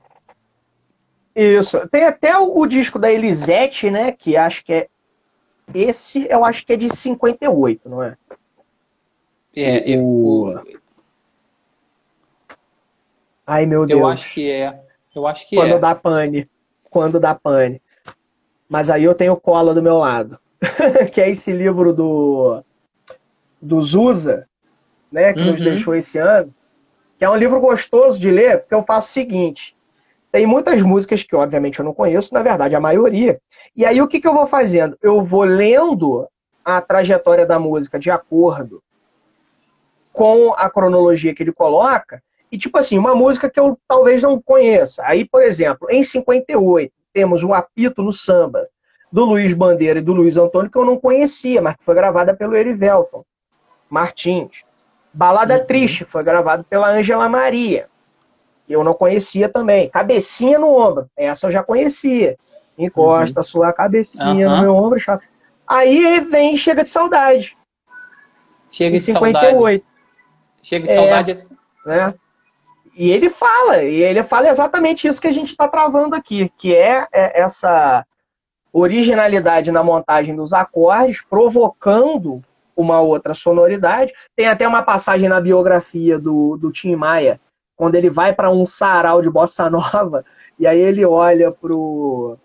Isso. Tem até o, o, disco da Elisete, né? Que acho que é. Esse eu acho que é de 58, não é? É, eu. Ai, meu Deus. Eu acho que é. Eu acho que Quando é. Quando dá pane. Quando dá pane. Mas aí eu tenho cola do meu lado. que é esse livro do. Do Zusa, né? Que uhum. nos deixou esse ano que é um livro gostoso de ler, porque eu faço o seguinte: tem muitas músicas que, obviamente, eu não conheço, na verdade, a maioria. E aí, o que, que eu vou fazendo? Eu vou lendo a trajetória da música de acordo com a cronologia que ele coloca, e, tipo assim, uma música que eu talvez não conheça. Aí, por exemplo, em 58, temos o Apito no Samba, do Luiz Bandeira e do Luiz Antônio, que eu não conhecia, mas que foi gravada pelo Erivelton Martins. Balada uhum. Triste, foi gravado pela Ângela Maria, que eu não conhecia também. Cabecinha no ombro, essa eu já conhecia. Encosta uhum. sua cabecinha uhum. no meu ombro. Chave. Aí vem Chega de Saudade. Chega de 58. saudade. Chega de é, saudade. Né? E ele fala, e ele fala exatamente isso que a gente está travando aqui, que é, é essa originalidade na montagem dos acordes, provocando uma outra sonoridade. Tem até uma passagem na biografia do, do Tim Maia, quando ele vai para um sarau de bossa nova, e aí ele olha pro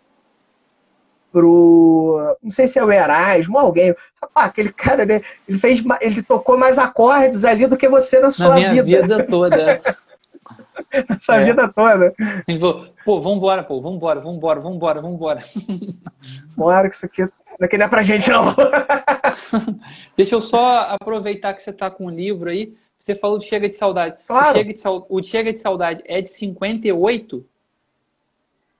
pro não sei se é o Erasmo alguém rapaz, aquele cara né, ele fez ele tocou mais acordes ali do que você na sua na minha vida, vida toda essa é. vida toda. Pô, vambora, pô, vambora, vambora, vambora, vambora. Bora, que isso aqui, isso aqui não é pra gente, não. Deixa eu só aproveitar que você tá com o livro aí. Você falou de Chega de Saudade. Claro. O Chega de, o Chega de Saudade é de 58?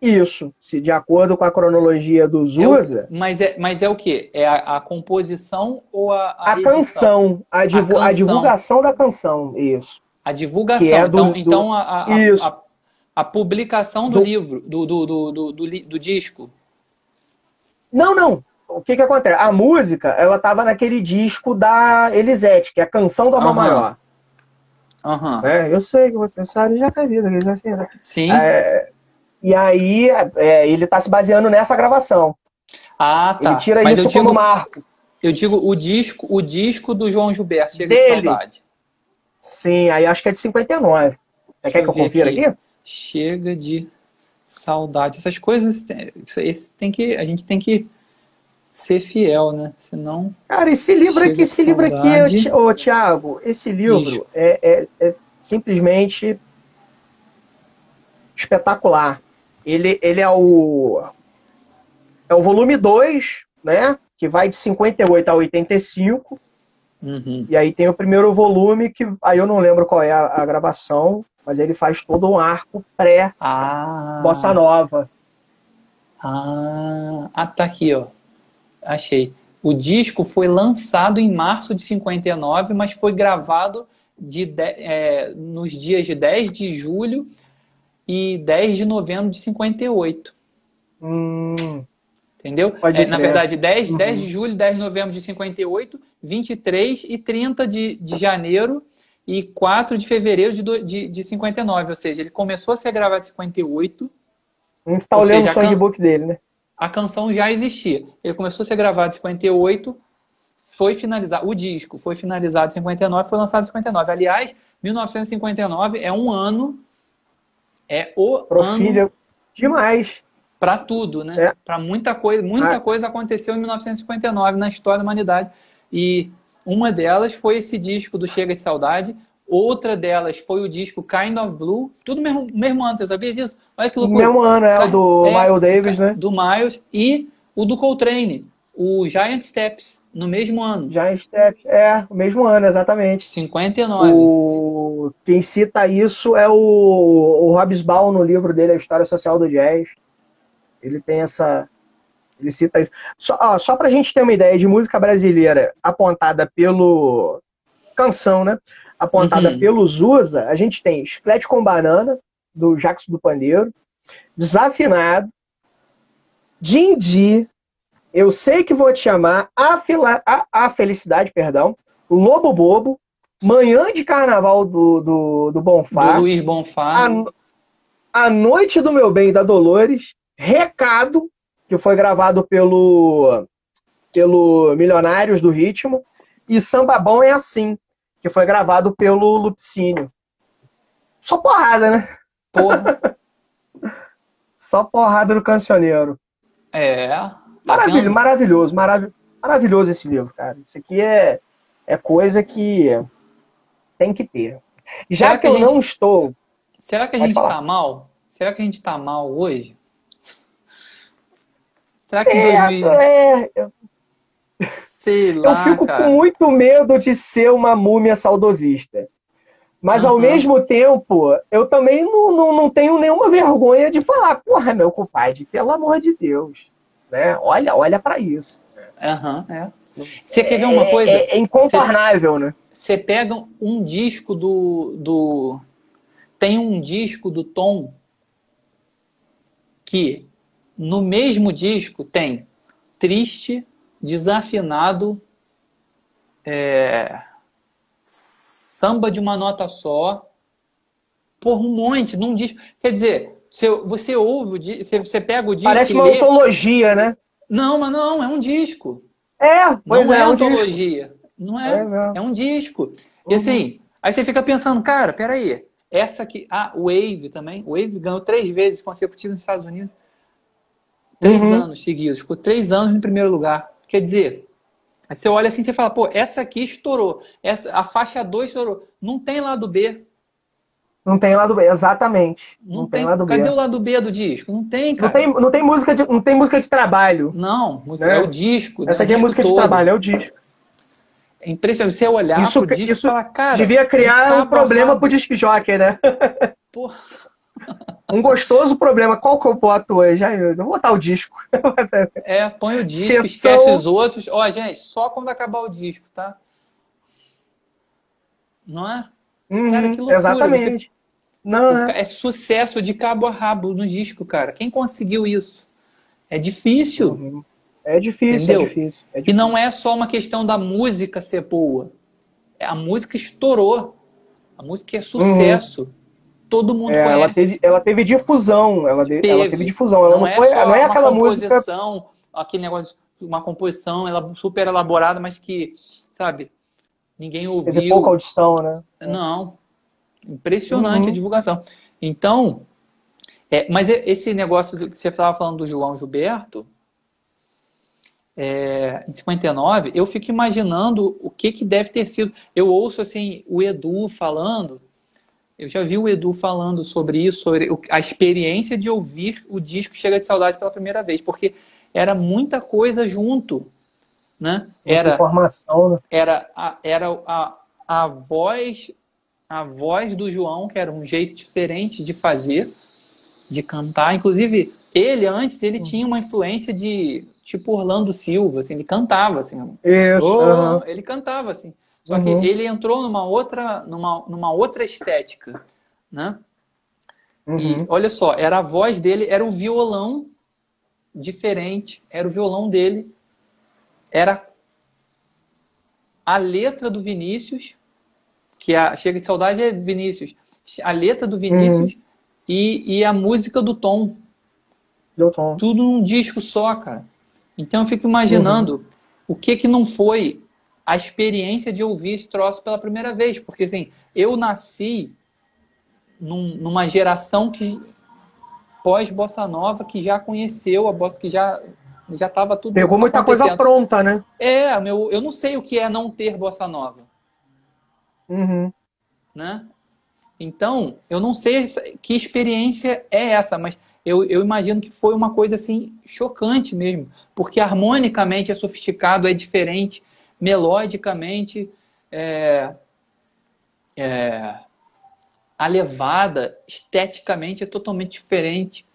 Isso, se de acordo com a cronologia do Zusa. É o, mas, é, mas é o quê? É a, a composição ou a. A, a canção, a, divu, a, canção. a divulgação da canção, isso. A divulgação. É do, então, do, então a, a, a, a, publicação do, do livro, do, do, do, do, do, disco. Não, não. O que que acontece? A música, ela estava naquele disco da Elisete, que é a Canção da Maior. Uhum. É, eu sei que você sabe já que é vida, que assim, né? Sim. É, e aí, é, ele está se baseando nessa gravação. Ah, tá. Ele tira Mas isso digo, como marco. Eu digo o disco, o disco do João Gilberto, Chega Dele. de Saudade. Sim, aí acho que é de 59. Você quer que eu confira aqui? aqui? Chega de saudade. Essas coisas isso, tem que, a gente tem que ser fiel, né? Senão. Cara, esse livro aqui, esse livro aqui, ô, Thiago, esse livro é, é, é, simplesmente espetacular. Ele, ele é o. É o volume 2, né? Que vai de 58 a 85. Uhum. E aí tem o primeiro volume, que aí eu não lembro qual é a, a gravação, mas ele faz todo um arco pré-bossa ah. nova. Ah. ah, tá aqui, ó. Achei. O disco foi lançado em março de 59, mas foi gravado de, de é, nos dias de 10 de julho e 10 de novembro de 58. Hum. Entendeu? É, na verdade, 10, uhum. 10 de julho, 10 de novembro de 58, 23 e 30 de, de janeiro e 4 de fevereiro de, de, de 59, ou seja, ele começou a ser gravado em 58. A gente está olhando seja, o songbook dele, né? A canção já existia. Ele começou a ser gravado em 58, foi finalizado, o disco foi finalizado em 59, foi lançado em 59. Aliás, 1959 é um ano, é o Profilha ano demais para tudo, né? É. Para muita coisa, muita é. coisa aconteceu em 1959 na história da humanidade e uma delas foi esse disco do Chega de Saudade, outra delas foi o disco Kind of Blue, tudo mesmo mesmo ano, você sabia disso? Olha que loucura. Mesmo ano, é o do é, Miles Davis, né? Do Miles e o do Coltrane, o Giant Steps, no mesmo ano. Giant Steps, é, o mesmo ano, exatamente. 59. O... Quem cita isso é o, o Hobsbawm no livro dele, A História Social do Jazz. Ele tem essa. Ele cita isso. Só, ó, só pra gente ter uma ideia de música brasileira apontada pelo. Canção, né? Apontada uhum. pelo Zusa, a gente tem Chiclete com Banana, do Jackson do Pandeiro, Desafinado, Dindi, Eu Sei Que Vou Te Chamar, A, Fila, a, a Felicidade, perdão, Lobo Bobo, Manhã de Carnaval do, do, do Bonfá. Do Luiz Bonfá. A, a Noite do Meu Bem, da Dolores, Recado, que foi gravado pelo, pelo Milionários do Ritmo, e Samba Bom é Assim, que foi gravado pelo Lupicínio. Só porrada, né? Porra. Só porrada no cancioneiro. É. Maravilhoso, maravilhoso, marav maravilhoso esse livro, cara. Isso aqui é, é coisa que tem que ter. Já será que, eu gente... não estou. Será que a gente falar. tá mal? Será que a gente tá mal hoje? Será que é, 2000... é, Sei lá, Eu fico cara. com muito medo de ser uma múmia saudosista. Mas uhum. ao mesmo tempo, eu também não, não, não, tenho nenhuma vergonha de falar, porra, meu compadre, pelo amor de Deus. Né? Olha, olha para isso. Uhum, é. Você quer ver uma é, coisa? É, é incontornável, você, né? Você pega um disco do, do. Tem um disco do Tom que no mesmo disco tem Triste, Desafinado, é, Samba de uma Nota Só, por um monte, num disco. Quer dizer, você, você ouve, você, você pega o disco. Parece uma lê... antologia, né? Não, mas não, é um disco. É, pois não é, é, é um antologia. Disco. Não é, é, é, um disco. E uhum. assim, aí você fica pensando, cara, peraí, essa aqui, ah, Wave também, Wave ganhou três vezes consecutivo nos Estados Unidos. Três uhum. anos seguidos. Ficou três anos em primeiro lugar. Quer dizer, aí você olha assim e fala, pô, essa aqui estourou. Essa, a faixa 2 estourou. Não tem lado B. Não tem lado B, exatamente. Não, não tem, tem, lado B. Cadê o lado B do disco? Não tem, cara. Não tem, não tem, música, de, não tem música de trabalho. Não, né? é o disco. Essa né? aqui é música todo. de trabalho, é o disco. É impressionante. Você olhar isso, pro disco isso e falar, cara. Devia criar um problema pro disc jockey, né? Porra. Um gostoso problema. Qual que eu boto hoje? eu vou botar o disco. É, põe o disco, Sessão... esquece os outros. Ó, gente, só quando acabar o disco, tá? Não é? Uhum, cara, que loucura. Exatamente. Você... Não, é. é sucesso de cabo a rabo no disco, cara. Quem conseguiu isso? É difícil. Uhum. É difícil, é difícil, é difícil. E não é só uma questão da música ser boa. A música estourou. A música é sucesso. Uhum todo mundo é, conhece. Ela teve, ela teve difusão, ela, teve. ela teve difusão. Ela não, não é, foi, não é aquela música. Aquele negócio, uma composição ela, super elaborada, mas que, sabe, ninguém ouviu. Teve pouca audição, né? Não. Impressionante uhum. a divulgação. Então, é, mas esse negócio que você estava falando do João Gilberto, é, em 59, eu fico imaginando o que, que deve ter sido. Eu ouço assim o Edu falando eu já vi o Edu falando sobre isso, sobre a experiência de ouvir o disco Chega de Saudade pela primeira vez, porque era muita coisa junto, né? Era informação, né? Era a, era a, a voz a voz do João, que era um jeito diferente de fazer, de cantar. Inclusive, ele antes ele tinha uma influência de tipo Orlando Silva, assim, ele cantava assim. Isso, oh, Ele cantava assim. Só uhum. que ele entrou numa outra, numa, numa outra estética, né? Uhum. E olha só, era a voz dele, era o violão diferente, era o violão dele, era a letra do Vinícius Que a Chega de Saudade é Vinícius. A letra do Vinícius uhum. e, e a música do Tom. Do Tom. Tudo num disco só, cara. Então eu fico imaginando uhum. o que que não foi a experiência de ouvir esse troço pela primeira vez. Porque, assim, eu nasci num, numa geração que pós-bossa nova que já conheceu a bossa, que já já estava tudo pegou muita coisa pronta, né? É, meu, eu não sei o que é não ter bossa nova, uhum. né? Então, eu não sei que experiência é essa, mas eu, eu imagino que foi uma coisa assim chocante mesmo, porque harmonicamente é sofisticado, é diferente, melodicamente é, é, a levada esteticamente é totalmente diferente.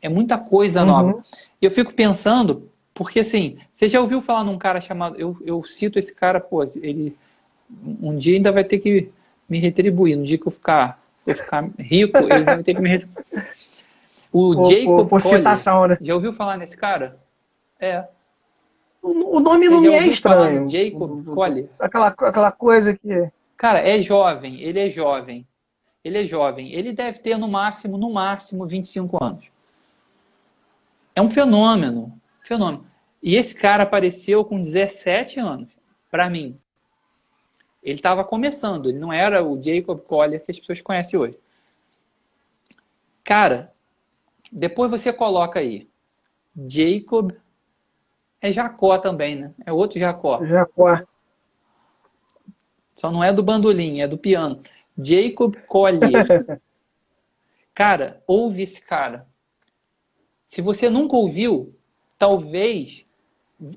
É muita coisa uhum. nova. E eu fico pensando, porque assim, você já ouviu falar num cara chamado. Eu, eu cito esse cara, pô, ele um dia ainda vai ter que me retribuir. No dia que eu ficar, eu ficar rico, ele vai ter que me retribuir. O por, Jacob por, por citação, né? Já ouviu falar nesse cara? É. O, o nome não me é estranho. Jacob Collier. Aquela, aquela coisa que. Cara, é jovem, ele é jovem. Ele é jovem. Ele deve ter no máximo, no máximo, 25 anos. É um fenômeno. Fenômeno. E esse cara apareceu com 17 anos, para mim. Ele estava começando, ele não era o Jacob Collier que as pessoas conhecem hoje. Cara, depois você coloca aí. Jacob é Jacó também, né? É outro Jacó. Jacó. Só não é do bandolim, é do piano. Jacob Collier. cara, ouve esse cara. Se você nunca ouviu, talvez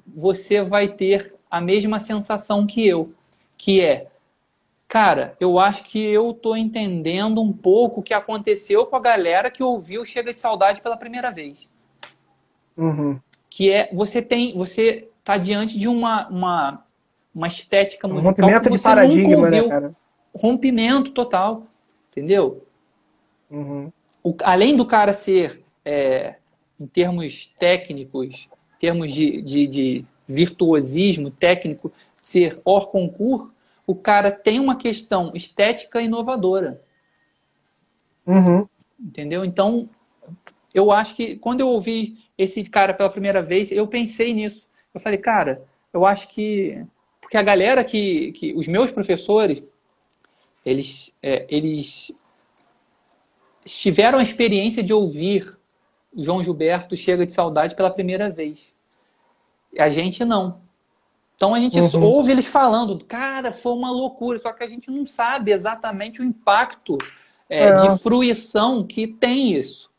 você vai ter a mesma sensação que eu, que é, cara, eu acho que eu tô entendendo um pouco o que aconteceu com a galera que ouviu Chega de Saudade pela primeira vez. Uhum. Que é, você tem, você tá diante de uma, uma, uma estética musical um que você nunca né, ouviu. Né, rompimento total, entendeu? Uhum. O, além do cara ser, é, em termos técnicos, em termos de, de, de virtuosismo técnico, ser hors concurso, o cara tem uma questão estética inovadora. Uhum. Entendeu? Então, eu acho que quando eu ouvi esse cara pela primeira vez, eu pensei nisso. Eu falei, cara, eu acho que. Porque a galera que. que os meus professores, eles, é, eles tiveram a experiência de ouvir João Gilberto Chega de Saudade pela primeira vez. A gente não. Então a gente uhum. ouve eles falando, cara, foi uma loucura, só que a gente não sabe exatamente o impacto é, é. de fruição que tem isso.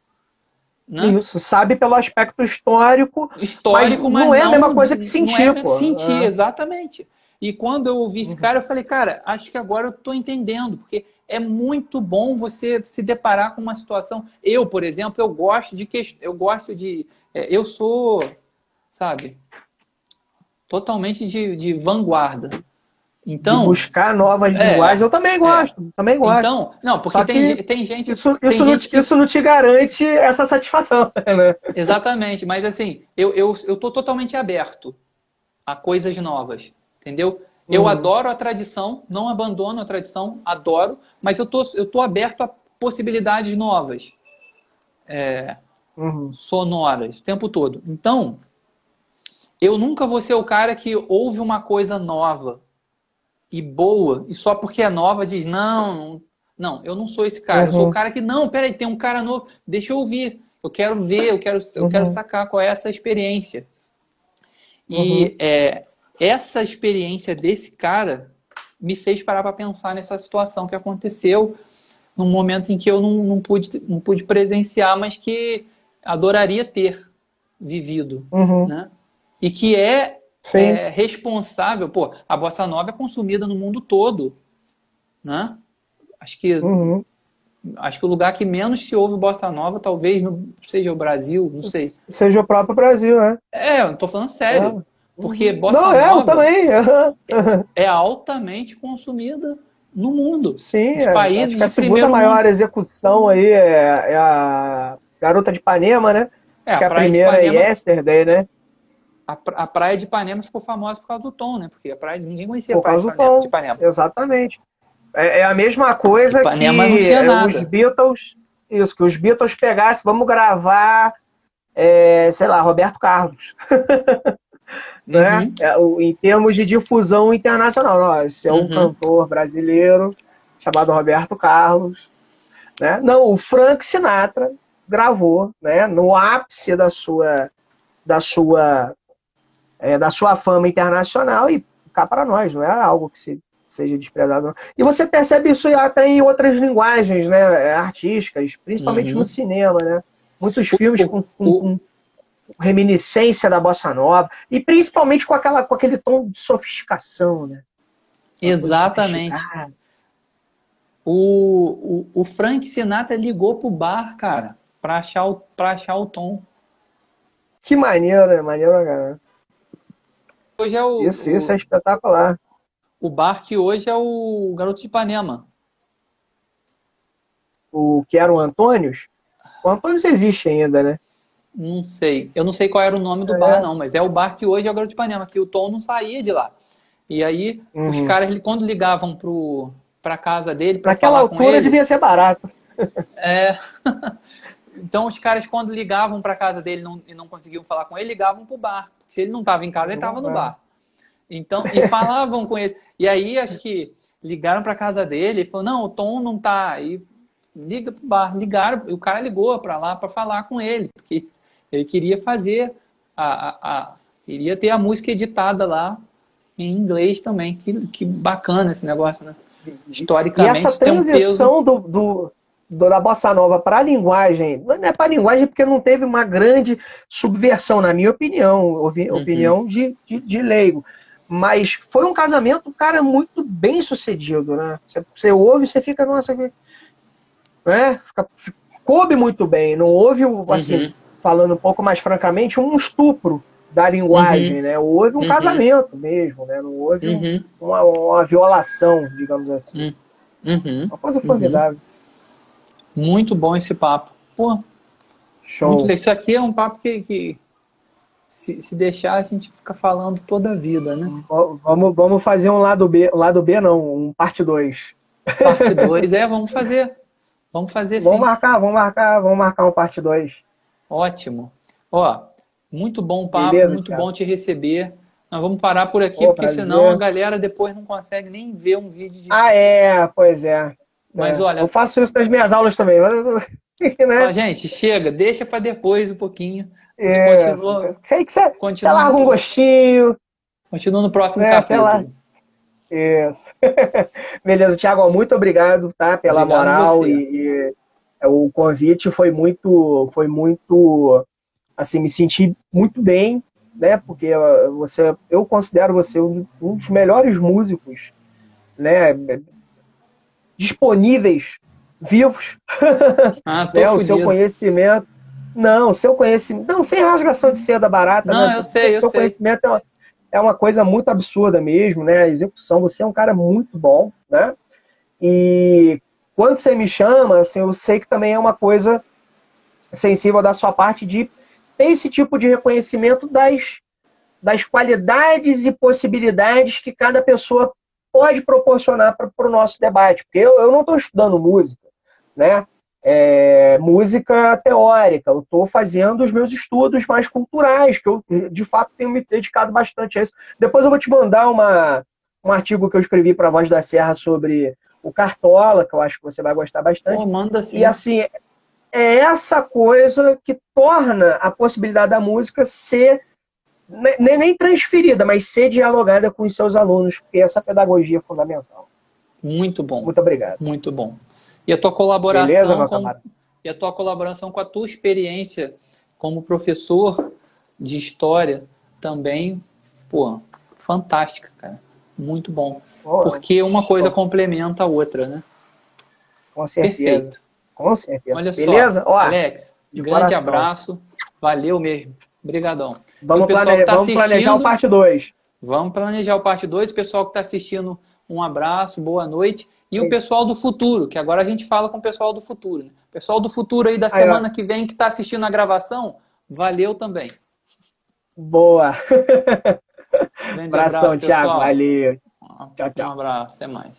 Né? Isso, sabe pelo aspecto histórico, histórico mas, mas não, é a mesma coisa que sentir, não é pô. Sentir, é. exatamente. E quando eu ouvi esse uhum. cara, eu falei, cara, acho que agora eu estou entendendo, porque é muito bom você se deparar com uma situação. Eu, por exemplo, eu gosto de que eu gosto de, é, eu sou, sabe, totalmente de, de vanguarda. Então, de buscar novas é, linguagens, eu também é. gosto, é. também gosto. Então, não, porque tem, tem gente. Isso, tem isso, gente não, que... isso não te garante essa satisfação, né? Exatamente, mas assim, eu, eu, eu tô totalmente aberto a coisas novas. Entendeu? Eu uhum. adoro a tradição, não abandono a tradição, adoro, mas eu tô, eu tô aberto a possibilidades novas, é, uhum. sonoras, o tempo todo. Então, eu nunca vou ser o cara que ouve uma coisa nova e boa, e só porque é nova diz, não, não, eu não sou esse cara. Uhum. Eu sou o uhum. cara que, não, peraí, tem um cara novo, deixa eu ouvir, eu quero ver, eu quero, eu quero uhum. sacar qual é essa experiência. E uhum. é, essa experiência desse cara me fez parar para pensar nessa situação que aconteceu num momento em que eu não, não, pude, não pude presenciar, mas que adoraria ter vivido, uhum. né? E que é, é, responsável, pô, a bossa nova é consumida no mundo todo, né? Acho que uhum. acho que o lugar que menos se ouve bossa nova talvez não seja o Brasil, não sei. Seja o próprio Brasil, né? É, eu tô falando sério. É. Porque bossa Não, é, nova também. é altamente consumida no mundo. Sim, Os é, países acho que a segunda maior mundo. execução aí é, é, a Garota de Ipanema, né? É, acho a, a primeira é Ipanema, é Yesterday, né? A, a praia de Ipanema ficou famosa por causa do tom, né? Porque a praia ninguém conhecia por a praia de Ipanema, de Ipanema. Exatamente. É, é a mesma coisa Ipanema que é, os Beatles. Isso, que os Beatles pegassem, vamos gravar, é, sei lá, Roberto Carlos. né? Uhum. É, em termos de difusão internacional. Esse é um Uhum. cantor brasileiro chamado Roberto Carlos. Né? Não, o Frank Sinatra gravou, né, no ápice da sua, da sua, é, da sua fama internacional e cá para nós, não é algo que se, seja desprezado. E você percebe isso até em outras linguagens, né, artísticas, principalmente Uhum. no cinema, né? Muitos O- filmes o- com, com- com reminiscência da bossa nova e principalmente com aquela com aquele tom de sofisticação, né? Uma Exatamente. O, o, o Frank Sinatra ligou pro bar, cara, pra achar o, pra achar o tom. Que maneiro, né? Maneiro, cara. Hoje é o, Isso, o, isso é espetacular. o bar que hoje é o Garoto de Ipanema. O que era o Antônios? O Antônios existe ainda, né? Não sei. Eu não sei qual era o nome do É. bar, não, mas é o bar que hoje é o Garoto de Ipanema, que o tom não saía de lá. E aí, os Uhum. caras, ele- quando ligavam pro, pra casa dele pra Naquela falar com altura ele, devia ser barato. É. Então os caras quando ligavam para casa dele não- e não conseguiam falar com ele, ligavam pro bar. Se ele não estava em casa, ele estava no bar. Então, e falavam com ele. E aí acho que ligaram para casa dele e falou: "Não, o Tom não tá aí. Liga pro bar". Ligaram, e o cara ligou para lá para falar com ele, porque ele queria fazer a, a, a- queria ter a música editada lá em inglês também. Que, que bacana esse negócio, né? E Historicamente essa tem um peso. transição do, do- da bossa nova para a linguagem, não é para a linguagem porque não teve uma grande subversão, na minha opinião, opi- Uhum. opinião de, de, de leigo. Mas foi um casamento, cara, muito bem sucedido, né? Você, você ouve e você fica, nossa, que... né? Fica, coube muito bem, não houve, assim, Uhum. falando um pouco mais francamente, um estupro da linguagem, né? Houve um Uhum. casamento mesmo, né? Não houve um- Uhum, uma, uma violação, digamos assim. uhum. Uma coisa formidável. Muito bom esse papo. Pô, Show. Isso aqui é um papo que, que se, se deixar, a gente fica falando toda a vida, né? V- Vamos, vamos fazer um lado B, lado B não, um parte 2. Parte 2, é, vamos fazer. Vamos fazer sim. Vamos marcar, vamos marcar, vamos marcar um parte 2. Ótimo. Ó, muito bom o papo, Beleza, muito Thiago. bom te receber. Nós vamos parar por aqui, porque prazer. senão a galera depois não consegue nem ver um vídeo de. Ah, é, pois é. Mas É, olha- Eu faço isso nas minhas aulas também. mas- Ó, né? gente, chega, deixa para depois um pouquinho. É, continua- sei que você, você Continua, larga um gostinho. continua no próximo É, capítulo. Isso. Beleza, Thiago, ó, muito obrigado, tá, pela Obrigado moral você. e, e, é, o convite foi muito, foi muito, assim, me senti muito bem, né, porque ó, você, eu considero você um, um dos melhores músicos, né, disponíveis, vivos, Ah, tô né, o seu conhecimento, não, o seu conhecimento, não, sem rasgação de seda barata, Não, né, eu sei, eu seu sei. conhecimento é uma, é uma coisa muito absurda mesmo, né, a execução, você é um cara muito bom, né, e quando você me chama, assim, eu sei que também é uma coisa sensível da sua parte de ter esse tipo de reconhecimento das, das qualidades e possibilidades que cada pessoa pode proporcionar para o nosso debate. Porque eu, eu não estou estudando música, né? É, música teórica, eu estou fazendo os meus estudos mais culturais, que eu de fato tenho me dedicado bastante a isso. Depois eu vou te mandar uma, um artigo que eu escrevi para a Voz da Serra sobre o Cartola, que eu acho que você vai gostar bastante. Pô, manda sim. E assim, é essa coisa que torna a possibilidade da música ser nem, nem transferida, mas ser dialogada com os seus alunos, porque essa pedagogia é fundamental. Muito bom, Muito obrigado. muito bom. E a tua colaboração Beleza, com, camarada? e a tua colaboração com a tua experiência como professor de história também, pô, fantástica, cara. Muito bom. Pô, Porque uma coisa complementa a outra, né? com certeza. Perfeito. Com certeza. Olha só, Beleza? Ó, Alex, de grande coração. abraço. Valeu mesmo. Obrigadão. vamos, plane- tá vamos planejar o parte 2. Vamos planejar o parte 2. O pessoal que está assistindo, um abraço, boa noite. E o Sim. pessoal do futuro, que agora a gente fala com o pessoal do futuro. Né? Pessoal do futuro aí da Aí, ó. semana que vem que está assistindo a gravação, valeu também. Boa. Grande Abração, abraço, Thiago. Valeu. Tchau, tchau. Um abraço, até mais.